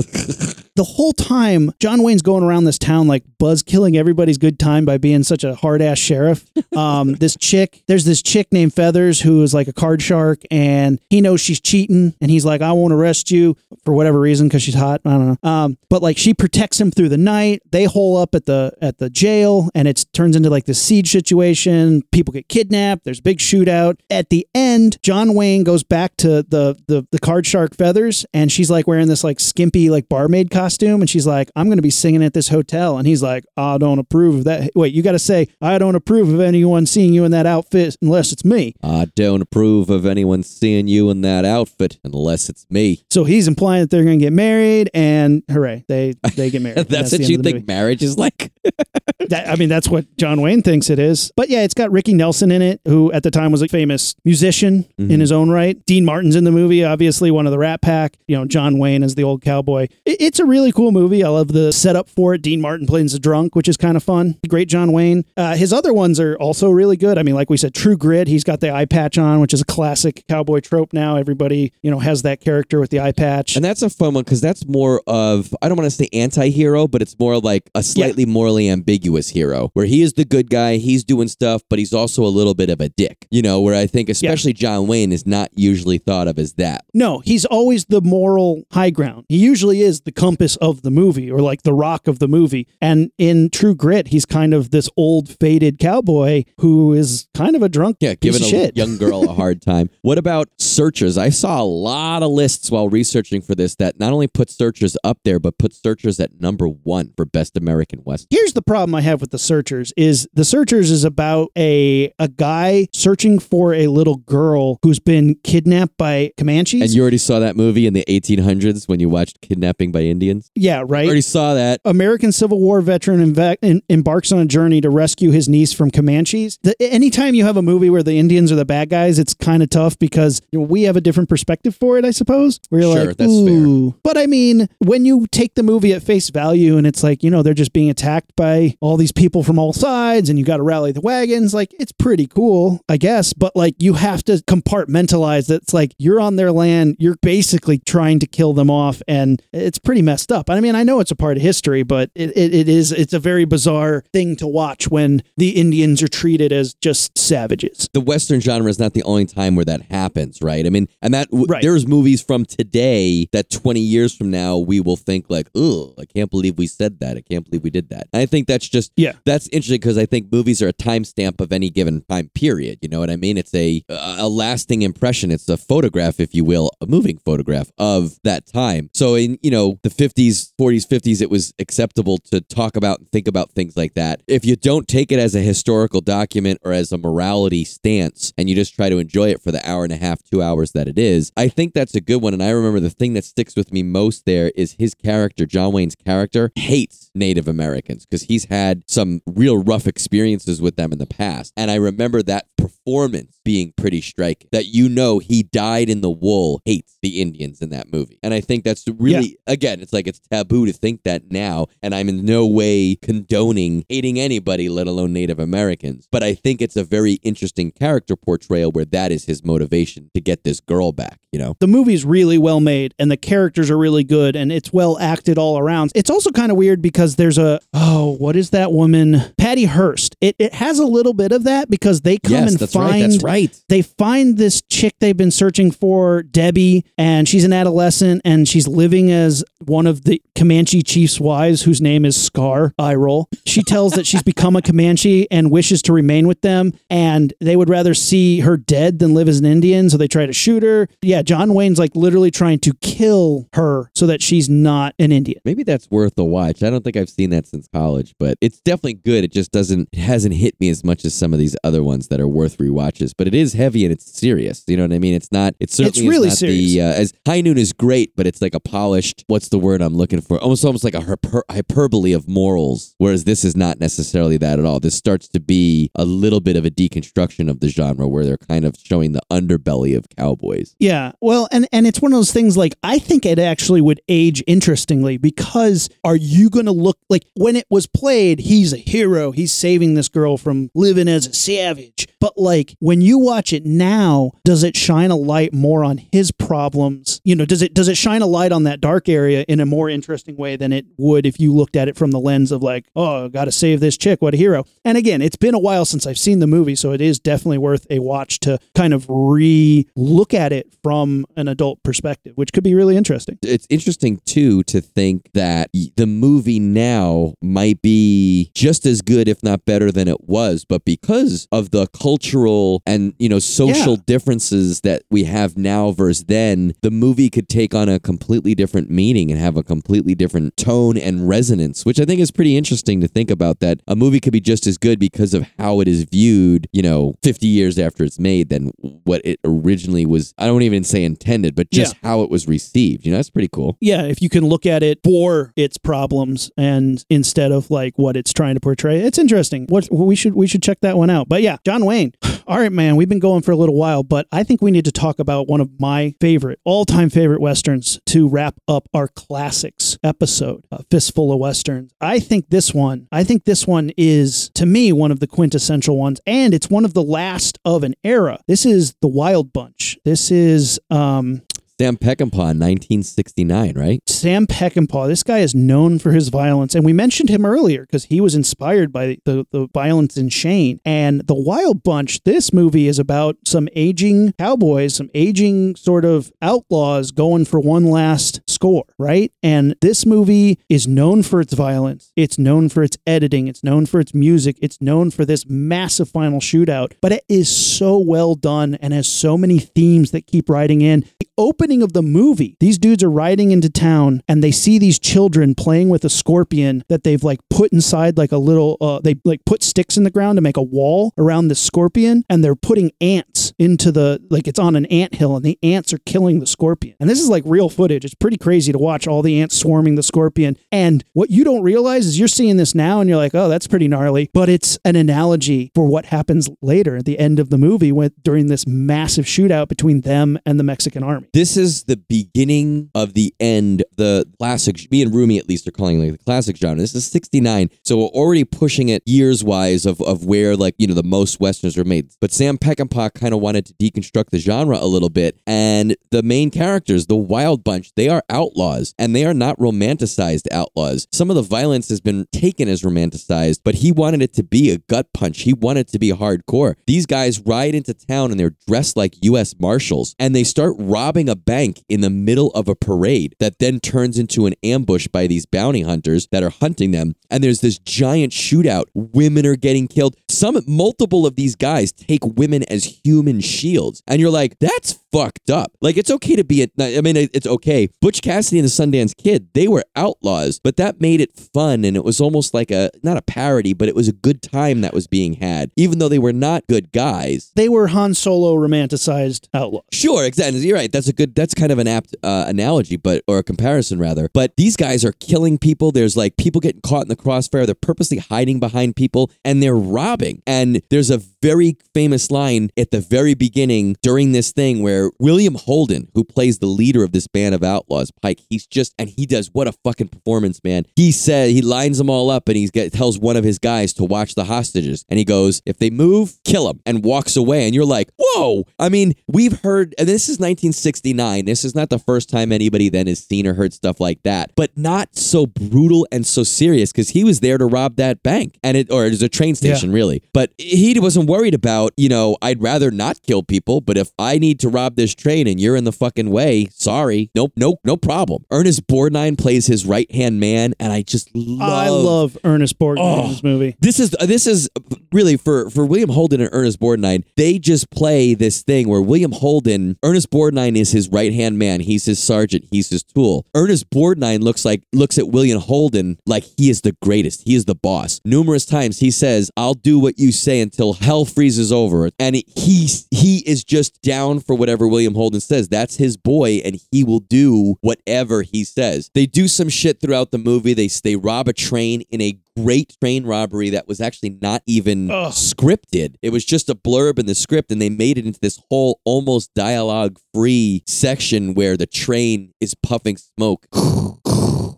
[laughs] the whole time John Wayne's going around this town like buzz killing everybody's good time by being such a hard ass sheriff. [laughs] Um, this chick, there's this chick named Feathers who is like a card shark, and he knows she's cheating, and he's like, I won't arrest you for whatever reason because she's hot. I don't know. Um, but like she protects him through the night. They hole up at the at the jail, and it turns into like this siege situation. People get kidnapped. There's a big shootout. At the end, John Wayne goes back to the the the card shark Feathers, and she's like wearing this like skimpy like barmaid costume costume, and she's like, "I'm going to be singing at this hotel," and he's like, "I don't approve of that." Wait, you got to say, "I don't approve of anyone seeing you in that outfit unless it's me." I don't approve of anyone seeing you in that outfit unless it's me. So he's implying that they're going to get married, and hooray, they they get married. [laughs] And That's, what you think movie. marriage is like? [laughs] That- I mean, that's what John Wayne thinks it is. But yeah, it's got Ricky Nelson in it, who at the time was a famous musician Mm-hmm. in his own right. Dean Martin's in the movie, obviously one of the Rat Pack. You know, John Wayne as the old cowboy. I- It's a really cool movie. I love the setup for it. Dean Martin plays the drunk, which is kind of fun. Great John Wayne. Uh, his other ones are also really good. I mean, like we said, True Grit. He's got the eye patch on, which is a classic cowboy trope. Now everybody, you know, has that character with the eye patch. And that's a fun one because that's more of, I don't want to say anti hero, but it's more like a slightly morally ambiguous hero where he is the good guy, he's doing stuff, but he's also a little bit of a dick. You know, where I think especially John Wayne is not usually thought of as that. No, he's always the moral high ground. He usually is the of the movie or like the rock of the movie. And in True Grit, he's kind of this old faded cowboy who is kind of a drunk Yeah, giving a shit. young girl a hard time. [laughs] What about searchers? I saw a lot of lists while researching for this that not only put searchers up there, but put searchers at number one for best American Western. Here's the problem I have with the Searchers is the Searchers is about a a guy searching for a little girl who's been kidnapped by Comanches. And you already saw that movie in the 1800s when you watched Kidnapping by Indians. Yeah, right. Already saw that. American Civil War veteran inve- in, embarks on a journey to rescue his niece from Comanches. The, anytime you have a movie where the Indians are the bad guys, it's kind of tough because you know, we have a different perspective for it, I suppose. You're Sure, like, that's fair. Ooh. But I mean, when you take the movie at face value and it's like, you know, they're just being attacked by all these people from all sides and you got to rally the wagons, like, it's pretty cool, I guess. But like, you have to compartmentalize that it's like you're on their land, you're basically trying to kill them off, and it's pretty messed up. I mean, I know it's a part of history, but it, it, it is, it's a very bizarre thing to watch when the Indians are treated as just savages. the Western genre is not the only time where that happens, right? I mean, and that w- Right. there's movies from today that 20 years from now we will think like, oh, I can't believe we said that. I can't believe we did that." I think that's just Yeah. that's interesting because I think movies are a timestamp of any given time period. You know what I mean? It's a a lasting impression. It's a photograph, if you will, a moving photograph of that time. So in you know the 50s, 40s, 50s, it was acceptable to talk about and think about things like that. If you don't take it as a historical document or as a morality stance, and you just try to enjoy it for the hour and a half, two hours that it is, I think that's a good one. And I remember the thing that sticks with me most there is his character, John Wayne's character, hates Native Americans because he's had some real rough experiences with them in the past. And I remember that performance being pretty striking. That you know he dyed in the wool, hates the Indians in that movie. And I think that's really, again, it's like it's taboo to think that now. And I'm in no way condoning hating anybody, let alone Native Americans. But I think it's a very interesting character portrayal where that is his motivation to get this girl back, you know? the movie's really well made and the characters are really good and it's well acted all around. It's also kind of weird because there's a oh, what is that woman? Patty Hearst. It it has a little bit of that because they come yes, and that's find right. That's right. they find this chick they've been searching for, Debbie, and she's an adolescent and she's living as one of the Comanche chief's wives, whose name is Scar. I roll. She tells that she's [laughs] become a Comanche and wishes to remain with them, and they would rather see her dead than live as an Indian, so they try to shoot her. Yeah, John Wayne's like literally trying to kill her so that she's not an Indian. Maybe that's worth a watch. I don't think I've seen that since college, but it's definitely good. It just doesn't, it hasn't hit me as much as some of these other ones that are worth rewatches. But it is heavy and it's serious. You know what I mean? It's not. It certainly it's really not serious. the uh, as High Noon is great, but it's like a polished. What's the word I'm looking for? Almost, almost like a hyper, hyperbole of morals. Whereas this is not necessarily that at all. This starts to be a little bit of a deconstruction of the genre, where they're kind of showing the underbelly of cowboys. Yeah. Well, and and it's one of those things like I think it actually would age interestingly because are you going to look like when it was played he's a hero, he's saving this girl from living as a savage. But like when you watch it now, does it shine a light more on his problems? You know, does it does it shine a light on that dark area in a more interesting way than it would if you looked at it from the lens of like, oh, got to save this chick, what a hero. And again, it's been a while since I've seen the movie, so it is definitely worth a watch to kind of re look at it from an adult perspective, which could be really interesting. it's interesting too to think that the movie now might be just as good if not better than it was but because of the cultural and you know social Yeah. differences that we have now versus then, the movie could take on a completely different meaning and have a completely different tone and resonance, which I think is pretty interesting to think about. That a movie could be just as good because of how it is viewed, you know, 50 years after it's made than what it originally was. I don't even say intended, but just how it was received. You know, that's pretty cool. yeah, if you can look at it for its problems and instead of like what it's trying to portray, it's interesting. What we should we should check that one out. But yeah, John Wayne. [laughs] All right, man, we've been going for a little while, but I think we need to talk about one of my favorite, all-time favorite westerns to wrap up our classics episode, a Fistful of Westerns. I think this one, I think this one is to me one of the quintessential ones, and it's one of the last of an era. This is the Wild Bunch. This is um, Sam Peckinpah, in 1969, right? Sam Peckinpah. This guy is known for his violence, and we mentioned him earlier because he was inspired by the, the violence in Shane. And The Wild Bunch, this movie is about some aging cowboys, some aging sort of outlaws going for one last score, right? And this movie is known for its violence. It's known for its editing. It's known for its music. It's known for this massive final shootout, but it is so well done and has so many themes that keep riding in. The opening of the movie, these dudes are riding into town and they see these children playing with a scorpion that they've like put inside like a little uh, they like put sticks in the ground to make a wall around the scorpion and they're putting ants into the like it's on an ant hill and the ants are killing the scorpion. And this is like real footage. It's pretty crazy to watch all the ants swarming the scorpion. And what you don't realize is you're seeing this now and you're like, "Oh, that's pretty gnarly." But it's an analogy for what happens later at the end of the movie when during this massive shootout between them and the Mexican army. This is the beginning of the end, the classic, me and Rumi at least are calling it like the classic genre. This is 69. So we're already pushing it years wise of, of where like, you know, the most Westerns are made. But Sam Peckinpah kind of wanted to deconstruct the genre a little bit. And the main characters, the Wild Bunch, they are outlaws and they are not romanticized outlaws. Some of the violence has been taken as romanticized, but he wanted it to be a gut punch. He wanted to be hardcore. These guys ride into town and they're dressed like U.S. Marshals and they start robbing a bank in the middle of a parade that then turns into an ambush by these bounty hunters that are hunting them. And there's this giant shootout. Women are getting killed. Some, multiple of these guys take women as human shields. And you're like, that's fucked up. Like, it's okay to be, a, I mean, it's okay. Butch Cassidy and the Sundance Kid, they were outlaws, but that made it fun. And it was almost like a, not a parody, but it was a good time that was being had, even though they were not good guys. They were Han Solo romanticized outlaws. Sure, exactly. You're right. That's a good. That's kind of an apt uh, analogy, but or a comparison rather. But these guys are killing people. There's like people getting caught in the crossfire. They're purposely hiding behind people, and they're robbing. And there's a very famous line at the very beginning during this thing where William Holden, who plays the leader of this band of outlaws, Pike, he's just and he does what a fucking performance, man. He said he lines them all up and he tells one of his guys to watch the hostages, and he goes, "If they move, kill them," and walks away. And you're like, "Whoa!" I mean, we've heard, and this is 1969. This is not the first time anybody then has seen or heard stuff like that, but not so brutal and so serious because he was there to rob that bank, and it or it was a train station really, but he wasn't worried about, you know, I'd rather not kill people, but if I need to rob this train and you're in the fucking way, sorry, nope, nope, no problem. Ernest Borgnine plays his right hand man, and I just love. I love Ernest Borgnine Oh. in this movie. This is uh, this is uh, really for for William Holden and Ernest Borgnine. They just play this thing where William Holden, Ernest Borgnine is his right hand man. He's his sergeant. He's his tool. Ernest Borgnine looks like looks at William Holden like he is the greatest. He is the boss. Numerous times he says, "I'll do what you say until hell freezes over," and he he is just down for whatever William Holden says. That's his boy, and he will do whatever he says. They do some shit throughout the movie. They they rob a train in a great train robbery that was actually not even Ugh. scripted. It was just a blurb in the script, and they made it into this whole almost dialogue free section where the train is puffing smoke. [sighs]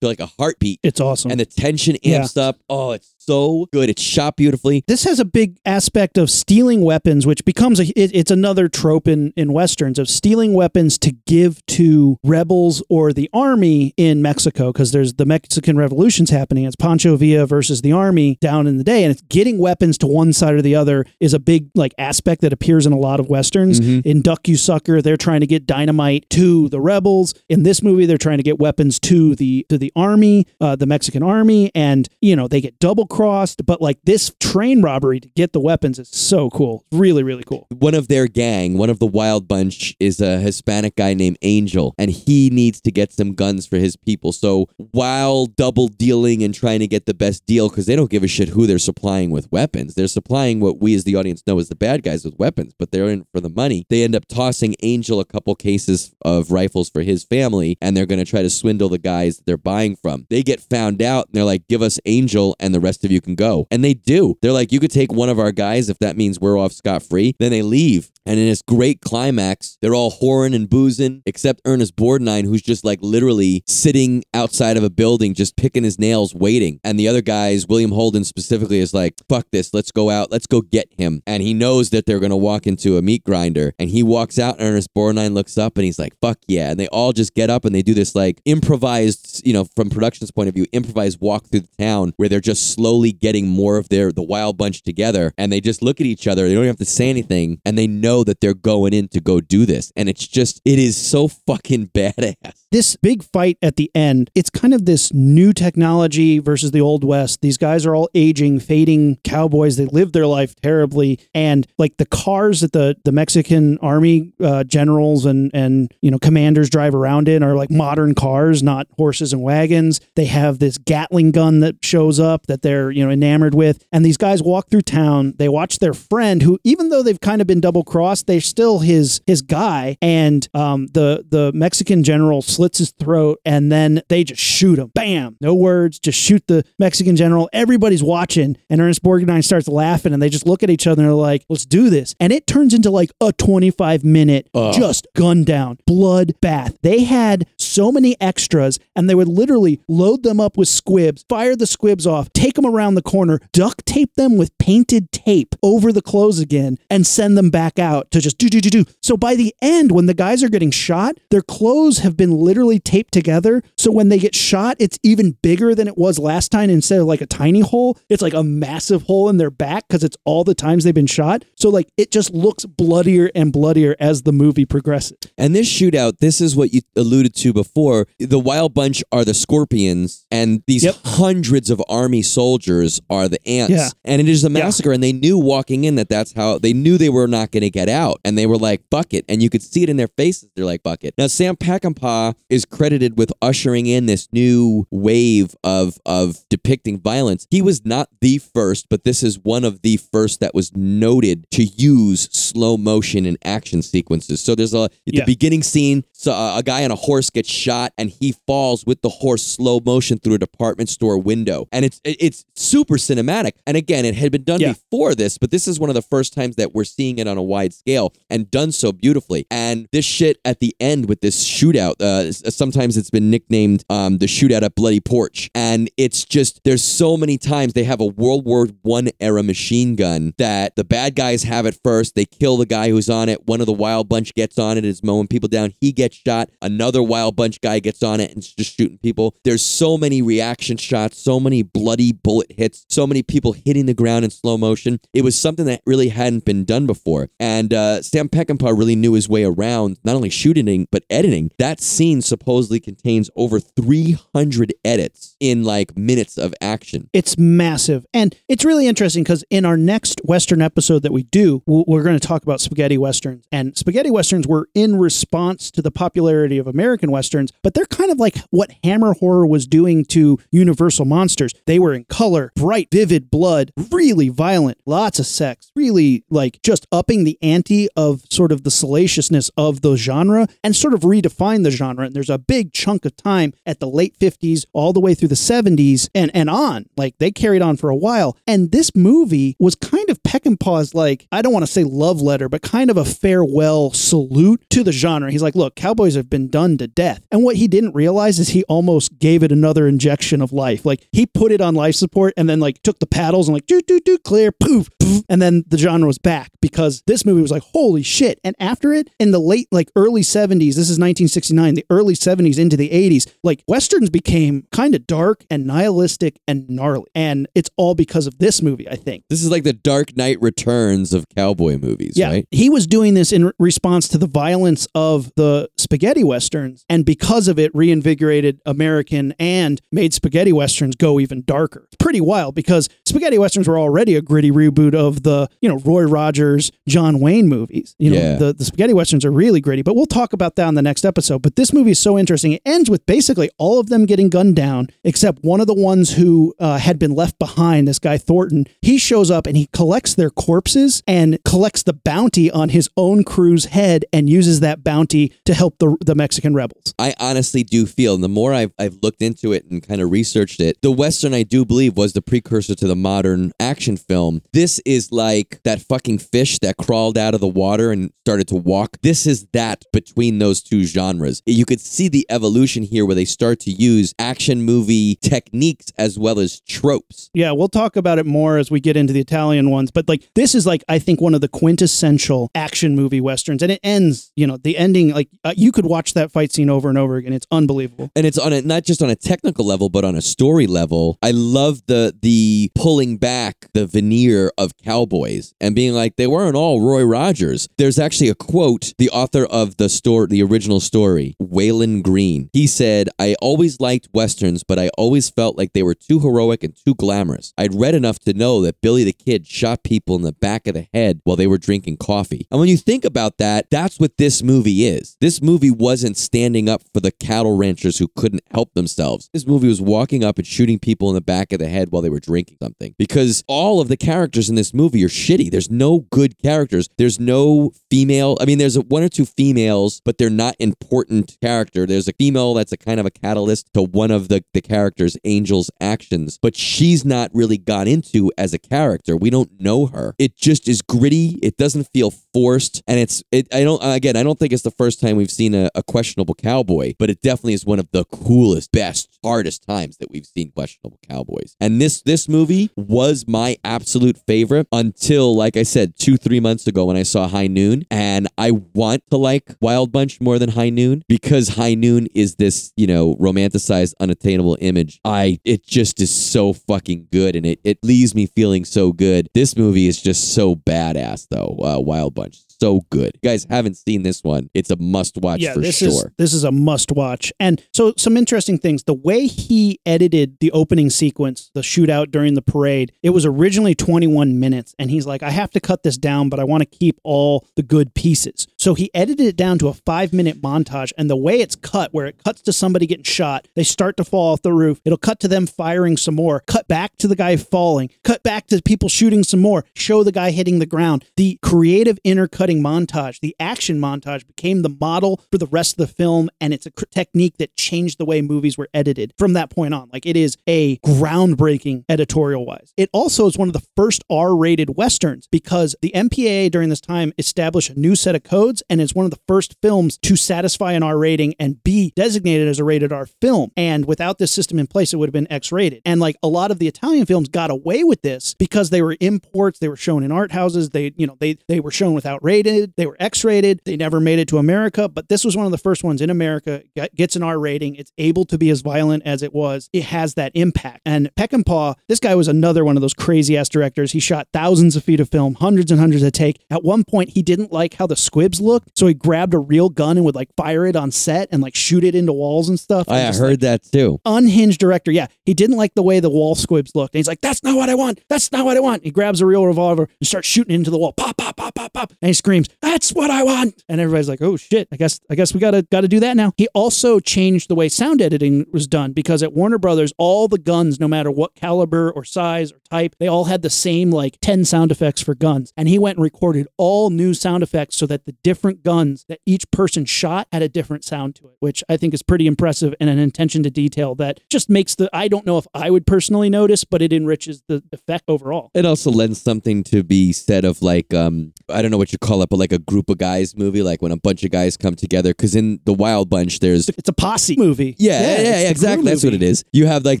like a heartbeat. It's awesome. And the tension Yeah. amps up. Oh, it's so good. It's shot beautifully. this has a big aspect of stealing weapons, which becomes a it, it's another trope in in westerns of stealing weapons to give to rebels or the army in Mexico because there's the Mexican revolution's happening. It's Pancho Villa versus the army down in the day, and it's getting weapons to one side or the other is a big like aspect that appears in a lot of westerns. In Duck You Sucker, they're trying to get dynamite to the rebels. In this movie, they're trying to get weapons to the to the army, uh, the Mexican army, and you know they get double crossed, but like this train robbery to get the weapons is so cool. Really, really cool. one of their gang, one of the wild bunch, is a Hispanic guy named Angel, and he needs to get some guns for his people. So while double dealing and trying to get the best deal, because they don't give a shit who they're supplying with weapons, they're supplying what we as the audience know as the bad guys with weapons, but they're in for the money. They end up tossing Angel a couple cases of rifles for his family, and they're going to try to swindle the guys they're buying from. They get found out, and they're like, "Give us Angel, and the rest of you can go." And they do. They're like, "You could take one of our guys if that means we're off scot free." Then they leave. And in this great climax, they're all whoring and boozing, except Ernest Borgnine, who's just like literally sitting outside of a building, just picking his nails, waiting. And the other guys, William Holden specifically, is like, fuck this, let's go out, let's go get him. And he knows that they're going to walk into a meat grinder. And he walks out, and Ernest Borgnine looks up and he's like, fuck yeah. And they all just get up and they do this like improvised, you know, from production's point of view, improvised walk through the town where they're just slowly getting more of their, the wild bunch together. And they just look at each other. They don't have to say anything. And they know that they're going in to go do this. And it's just, it is so fucking [laughs] badass. this big fight at the end, it's kind of this new technology versus the old west. These guys are all aging, fading cowboys. They live their life terribly, and like the cars that the the Mexican army uh, generals and and you know commanders drive around in are like modern cars, not horses and wagons. They have this Gatling gun that shows up that they're you know enamored with, and these guys walk through town. They watch their friend, who even though they've kind of been double crossed, they're still his his guy, and um, the the Mexican general slits his throat, and then they just shoot him. Bam! No words, just shoot the Mexican general. Everybody's watching, and Ernest Borgnine starts laughing, and they just look at each other and they're like, "Let's do this." And it turns into like a 25 minute just gun down, blood bath. They had so many extras, and they would literally load them up with squibs, fire the squibs off, take them around the corner, duct tape them with painted tape over the clothes again, and send them back out to just do do do do. So by the end, when the guys are getting shot, their clothes have been literally taped together. So when they get shot, it's even bigger than it was last time. Instead of like a tiny hole, it's like a massive hole in their back because it's all the times they've been shot. So like it just looks bloodier and bloodier as the movie progresses. And this shootout, this is what you alluded to before. The Wild Bunch are the scorpions, and these Yep. hundreds of army soldiers are the ants. Yeah. And it is a massacre. And they knew walking in that that's how they knew they were not going to get out. And they were like, fuck it. And you could see it in their faces. They're like, fuck it. Now, Sam Peckinpah is credited with ushering in this new wave of, of depicting violence. He was not the first, but this is one of the first that was noted to use slow motion in action sequences. So there's a, Yeah. the beginning scene, so a guy on a horse gets shot and he falls with the horse slow motion through a department store window. And it's it's super cinematic. And again, it had been done Yeah. before this, but this is one of the first times that we're seeing it on a wide scale and done so beautifully. And this shit at the end with this shootout, uh, sometimes it's been nicknamed um, the shootout at Bloody Porch. And it's just there's so many times they have a World War One era machine gun that the bad guys have it first. They kill the guy who's on it. One of the wild bunch gets on it, is mowing people down. He gets shot. Another wild bunch guy gets on it and is just shooting people. There's so many reaction shots, so many bloody bullet hits, so many people hitting the ground in slow motion. It was something that really hadn't been done before. And uh, Sam Peckinpah really knew his way around not only shooting but editing. That scene supposedly contains over 300 edits in like minutes of action. It's massive. And it's really interesting because in our next Western episode that we do, we're going to talk about spaghetti Westerns. And spaghetti Westerns were in response to the popularity of American Westerns, but they're kind of like what Hammer Horror was doing to Universal Monsters. They were in color, bright, vivid blood, really violent, lots of sex, really like just upping the ante of sort of the salaciousness of the genre and sort of redefine the genre. And there's a big chunk of time at the late 50s all the way through the 70s and, and on. Like they carried on for a while. And this movie was kind of Peckinpah's, like, I don't want to say love letter, but kind of a farewell salute to the genre. He's like, look, cowboys have been done to death. And what he didn't realize is he almost gave it another injection of life. Like he put it on life support and then like took the paddles and like, do, do, do, clear, poof, poof, [clears throat] and then the genre was back because this movie was like, holy shit. And after it, in the late, like early 70s, this is 1969, the early 70s into the 80s, like westerns became kind of dark and nihilistic and gnarly. And it's all because of this movie, I think. This is like the Dark Knight Returns of cowboy movies, Yeah, right? he was doing this in response to the violence of the spaghetti westerns, and because of it, reinvigorated American and made spaghetti westerns go even darker. It's pretty wild because spaghetti westerns were already a gritty reboot of the you know Roy Rogers, John Wayne movies. You know Yeah. the the spaghetti westerns are really gritty, but we'll talk about that in the next episode. But this movie is so interesting. It ends with basically all of them getting gunned down, except one of the ones who uh, had been left behind. This guy Thornton, he shows up and he collects their corpses and collects the bounty on his own crew's head and uses that bounty to help the the Mexican rebels. I honestly do feel, and the more I've, I've looked into it and kind of researched it, the Western, I do believe, was the precursor to the modern action film. This is like that fucking fish that crawled out of the water and started to walk. This is that between those two genres. You could see the evolution here where they start to use action movie techniques as well as tropes. Yeah, we'll talk about it more as we get into the Italian ones. But like this is like I think one of the quintessential action movie westerns, and it ends. You know, the ending like uh, you could watch that fight scene over and over again. It's unbelievable. and it's on a not just on a technical level but on a story level i love the the pulling back the veneer of cowboys and being like they weren't all roy rogers. There's actually a quote the author of the story the original story walon green. He said i always liked westerns but i always felt like they were too heroic and too glamorous. I'd read enough to know that billy the kid shot people in the back of the head while they were drinking coffee. And when you think about that that's what this movie is. This movie wasn't standing up for the cattle ranchers who couldn't help themselves. This movie was walking up and shooting people in the back of the head while they were drinking something. Because all of the characters in this movie are shitty. There's no good characters. There's no female. I mean, there's one or two females, but they're not important character. There's a female that's a kind of a catalyst to one of the, the characters, Angel's actions, but she's not really gone into as a character. We don't know her. It just is gritty. It doesn't feel forced. And it's, it, I don't, again, I don't think it's the first time we've seen a, a questionable cowboy, but it definitely is one of the coolest, best, hardest times that we've seen questionable cowboys. And this this movie was my absolute favorite until, like I said, two three months ago when I saw High Noon, and I want to like Wild Bunch more than High Noon because High Noon is this you know romanticized, unattainable image. I it just is so fucking good, and it it leaves me feeling so good. This movie is just so badass though. Uh, Wild Bunch. So good. You guys haven't seen this one. It's a must watch yeah, for this sure. is this is a must watch. And so some interesting things. The way he edited the opening sequence, the shootout during the parade, it was originally 21 minutes and he's like I have to cut this down, but I want to keep all the good pieces. So he edited it down to a 5-minute montage and the way it's cut where it cuts to somebody getting shot, they start to fall off the roof. It'll cut to them firing some more, cut back to the guy falling, cut back to people shooting some more, show the guy hitting the ground. The creative intercutting montage, the action montage became the model for the rest of the film and it's a technique that changed the way movies were edited from that point on. Like it is a groundbreaking editorial wise. It also is one of the first R-rated westerns because the MPAA during this time established a new set of codes and it's one of the first films to satisfy an R rating and be designated as a rated R film. And without this system in place, it would have been X-rated. And like a lot of the Italian films got away with this because they were imports, they were shown in art houses, they you know they they were shown without rated, they were X-rated, they never made it to America. But this was one of the first ones in America get- gets an R rating. It's able to be as violent as it was. It has that impact. And Peckinpah, this guy was another one of those crazy ass directors. He shot thousands of feet of film, hundreds and hundreds of take. At one point, he didn't like how the squibs looked, so he grabbed a real gun and would like fire it on set and like shoot it into walls and stuff. I And just, like, heard that too. unhinged director. Yeah, he didn't like the way the wall squibs looked. And he's like, "That's not what I want. That's not what I want." He grabs a real revolver and starts shooting into the wall. Pop, pop, pop, pop, pop. And he screams, "That's what I want!" And everybody's like, "Oh shit! I guess I guess we gotta gotta do that now." He also changed the way sound editing was done because at Warner Brothers, all the guns, no matter what caliber or size or type, they all had the same like ten sound effects for guns. And he went and recorded all new sound effects so that the different guns that each person shot had a different sound to it, which I think is pretty impressive and an attention to detail that just makes the I don't know if I would personally notice, but it enriches the effect overall. It also lends something to be said of like um I don't know what you call it, but like a group of guys movie, like when a bunch of guys come together. Because in the Wild Bunch, there's It's a posse movie. yeah, yeah, it's yeah, exactly. That's what it is. You have like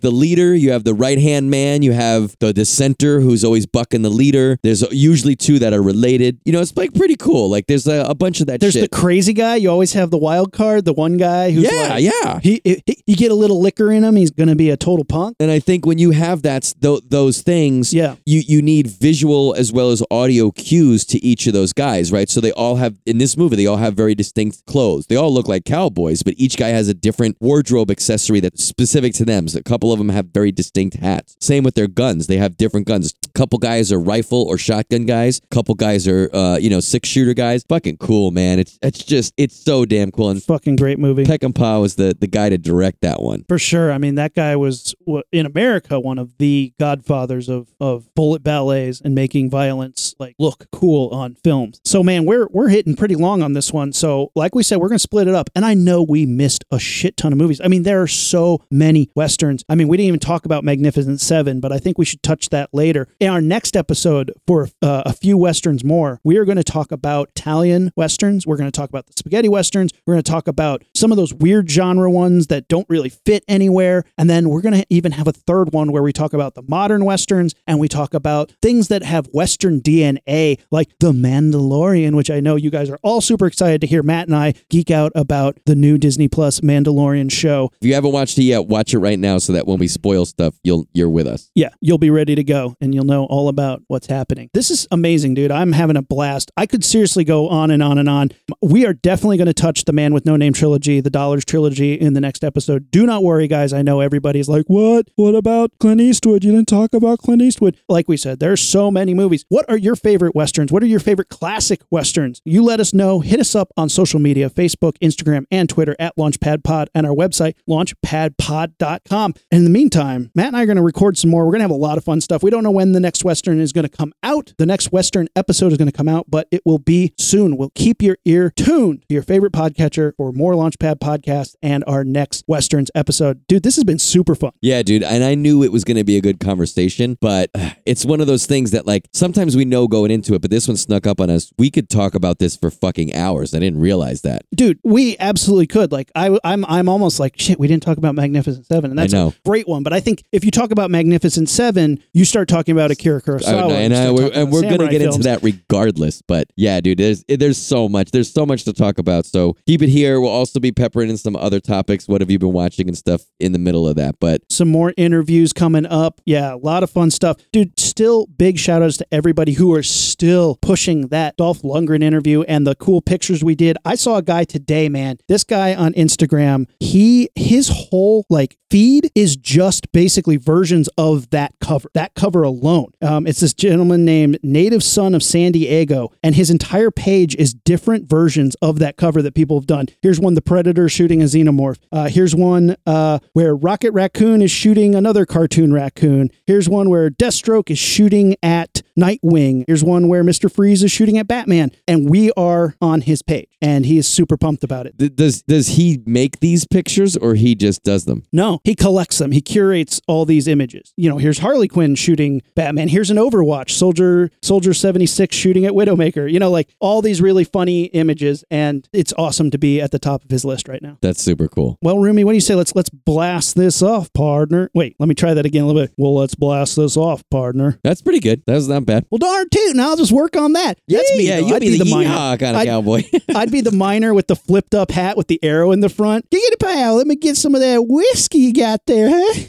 the leader, you have the right hand man, you have the dissenter who's always bucking the leader. There's usually two that are related. You know, it's like pretty cool. Like there's a, a bunch of that There's shit. the crazy guy. You always have the wild card, the one guy who's yeah, like, yeah. He, he, you get a little liquor in him, he's going to be a total punk. And I think when you have that th- those things, Yeah. you you need visual as well as audio cues to each of those guys, right? So they all have in this movie they all have very distinct clothes. They all look like cowboys, but each guy has a different wardrobe accessory that's specific to them. So a couple of them have very distinct hats. Same with their guns; they have different guns. A couple guys are rifle or shotgun guys. A couple guys are uh, you know six shooter guys. Fucking cool, man. It's it's just it's so damn cool. And Fucking great movie. Peckinpah was the the guy to direct that one. For sure. I mean, that guy was in America one of the godfathers of, of bullet ballets and making violence like look cool on films. So man, we're we're hitting pretty long on this one. So like we said, we're gonna split it up. And I know we missed a shit ton of movies. I mean, there are so many westerns. I mean, we didn't even talk about Magnificent Seven, but I think we should touch that later. In our next episode, for uh, a few westerns more, we are going to talk about Italian westerns. We're going to talk about the spaghetti westerns. We're going to talk about some of those weird genre ones that don't really fit anywhere. And then we're going to even have a third one where we talk about the modern westerns and we talk about things that have western DNA, like The Mandalorian, which I know you guys are all super excited to hear Matt and I geek out about the new Disney Plus Mandalorian show. If you haven't watched it yet, watch it right now so that when we spoil stuff, you'll you're with us. Yeah, you'll be ready to go and you'll know all about what's happening. This is amazing, dude. I'm having a blast. I could seriously go on and on and on. We are definitely going to touch the Man with No Name trilogy, the Dollars trilogy in the next episode. Do not worry, guys. I know everybody's like, what? What about Clint Eastwood? You didn't talk about Clint Eastwood. Like we said, there's so many movies. What are your favorite Westerns? What are your favorite classic Westerns? You let us know. Hit us up on social media Facebook, Instagram, and Twitter at Launchpad Pod and our website, launchpadpod.com. And in the meantime, Matt and I are going to record some more. We're going to have a lot of fun stuff. We don't know when the next Western is going to come out. The next Western episode is going to come out, but it will be soon. We'll keep your ear tuned to your favorite podcatcher for more Launchpad podcasts and our next Westerns episode. Dude, this has been super fun. Yeah, dude. And I knew it was going to be a good conversation, but [sighs] it's one of those things that, like, sometimes we know going into it, but this one snuck up on us. We could talk about this for fucking hours. I didn't realize that. Dude, we absolutely could. Like, I, I'm, I'm almost like, shit, we didn't talk about Magnificent Seven, and I that's a great one. But I think if you talk about Magnificent Seven, you start talking about Akira I- Kurosawa, and I, we're, and we're gonna get films. into that regardless. But yeah, dude, there's there's so much. There's so much to talk about. So keep it here. We'll also be peppering in some other topics. What have you been watching and stuff in the middle of that? But some more interviews coming up. Yeah, a lot of fun stuff. Dude, still big shout outs to everybody who are still pushing that Dolph Lundgren interview and the cool pictures we did. I saw a guy today, man. This guy on Instagram, he his whole like feed is just basically versions of that cover. That cover alone. Um, it's this gentleman named Native Son of San Diego, and his entire page is different versions of that cover that people have done. Here's one: the Predator shooting a xenomorph. Uh, here's one uh, where Rocket Raccoon is shooting another cartoon raccoon. Here's one where Deathstroke is shooting at Nightwing. Here's one where Mister Freeze is shooting at Batman, and we are on his page, and he is super pumped about it. th- does does he make these pictures or he just does them? No, he collects them. He curates all these images. You know, here's Harley Quinn shooting Batman. Here's an Overwatch soldier, Soldier 76 shooting at Widowmaker. You know, like all these really funny images, and it's awesome to be at the top of his list right now. That's super cool. Well, Rumi, what do you say? Let's let's blast this off, partner. Wait, let me try that again a little bit. Well, let's blast this off, partner. That's pretty good. That was not bad. Well, darn tootin', I'll just work on that. That's me. Yeah, though. you'd I'd be, the, miner. yeehaw kind of I'd- cowboy. [laughs] I'd be the miner with the flipped up hat with the arrow in the front. Giggity pal, let me get some of that whiskey you got there, huh?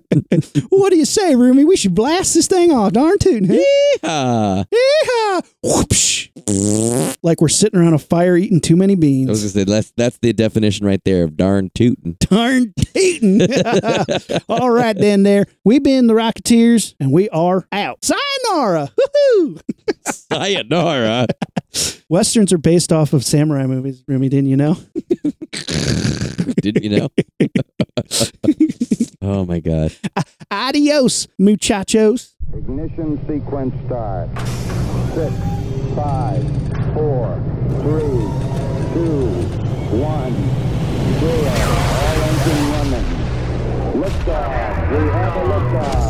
[laughs] what do you say, Rumi? We should blast this thing off, darn tootin', huh? Yeehaw. Yeehaw! Like we're sitting around a fire eating too many beans. I was gonna say that's that's the definition right there of darn tootin'. Darn tootin'. [laughs] All right, then, there. we've been the Rocketeers, and we are out. Sayonara! Woohoo! [laughs] Sayonara. Westerns are based off of samurai movies, Rumi, didn't you know? [laughs] Didn't you know? Oh my god. Adios, muchachos. Ignition sequence start. Six, five, four, three, two, one, zero. All engine running. Liftoff. We have a liftoff.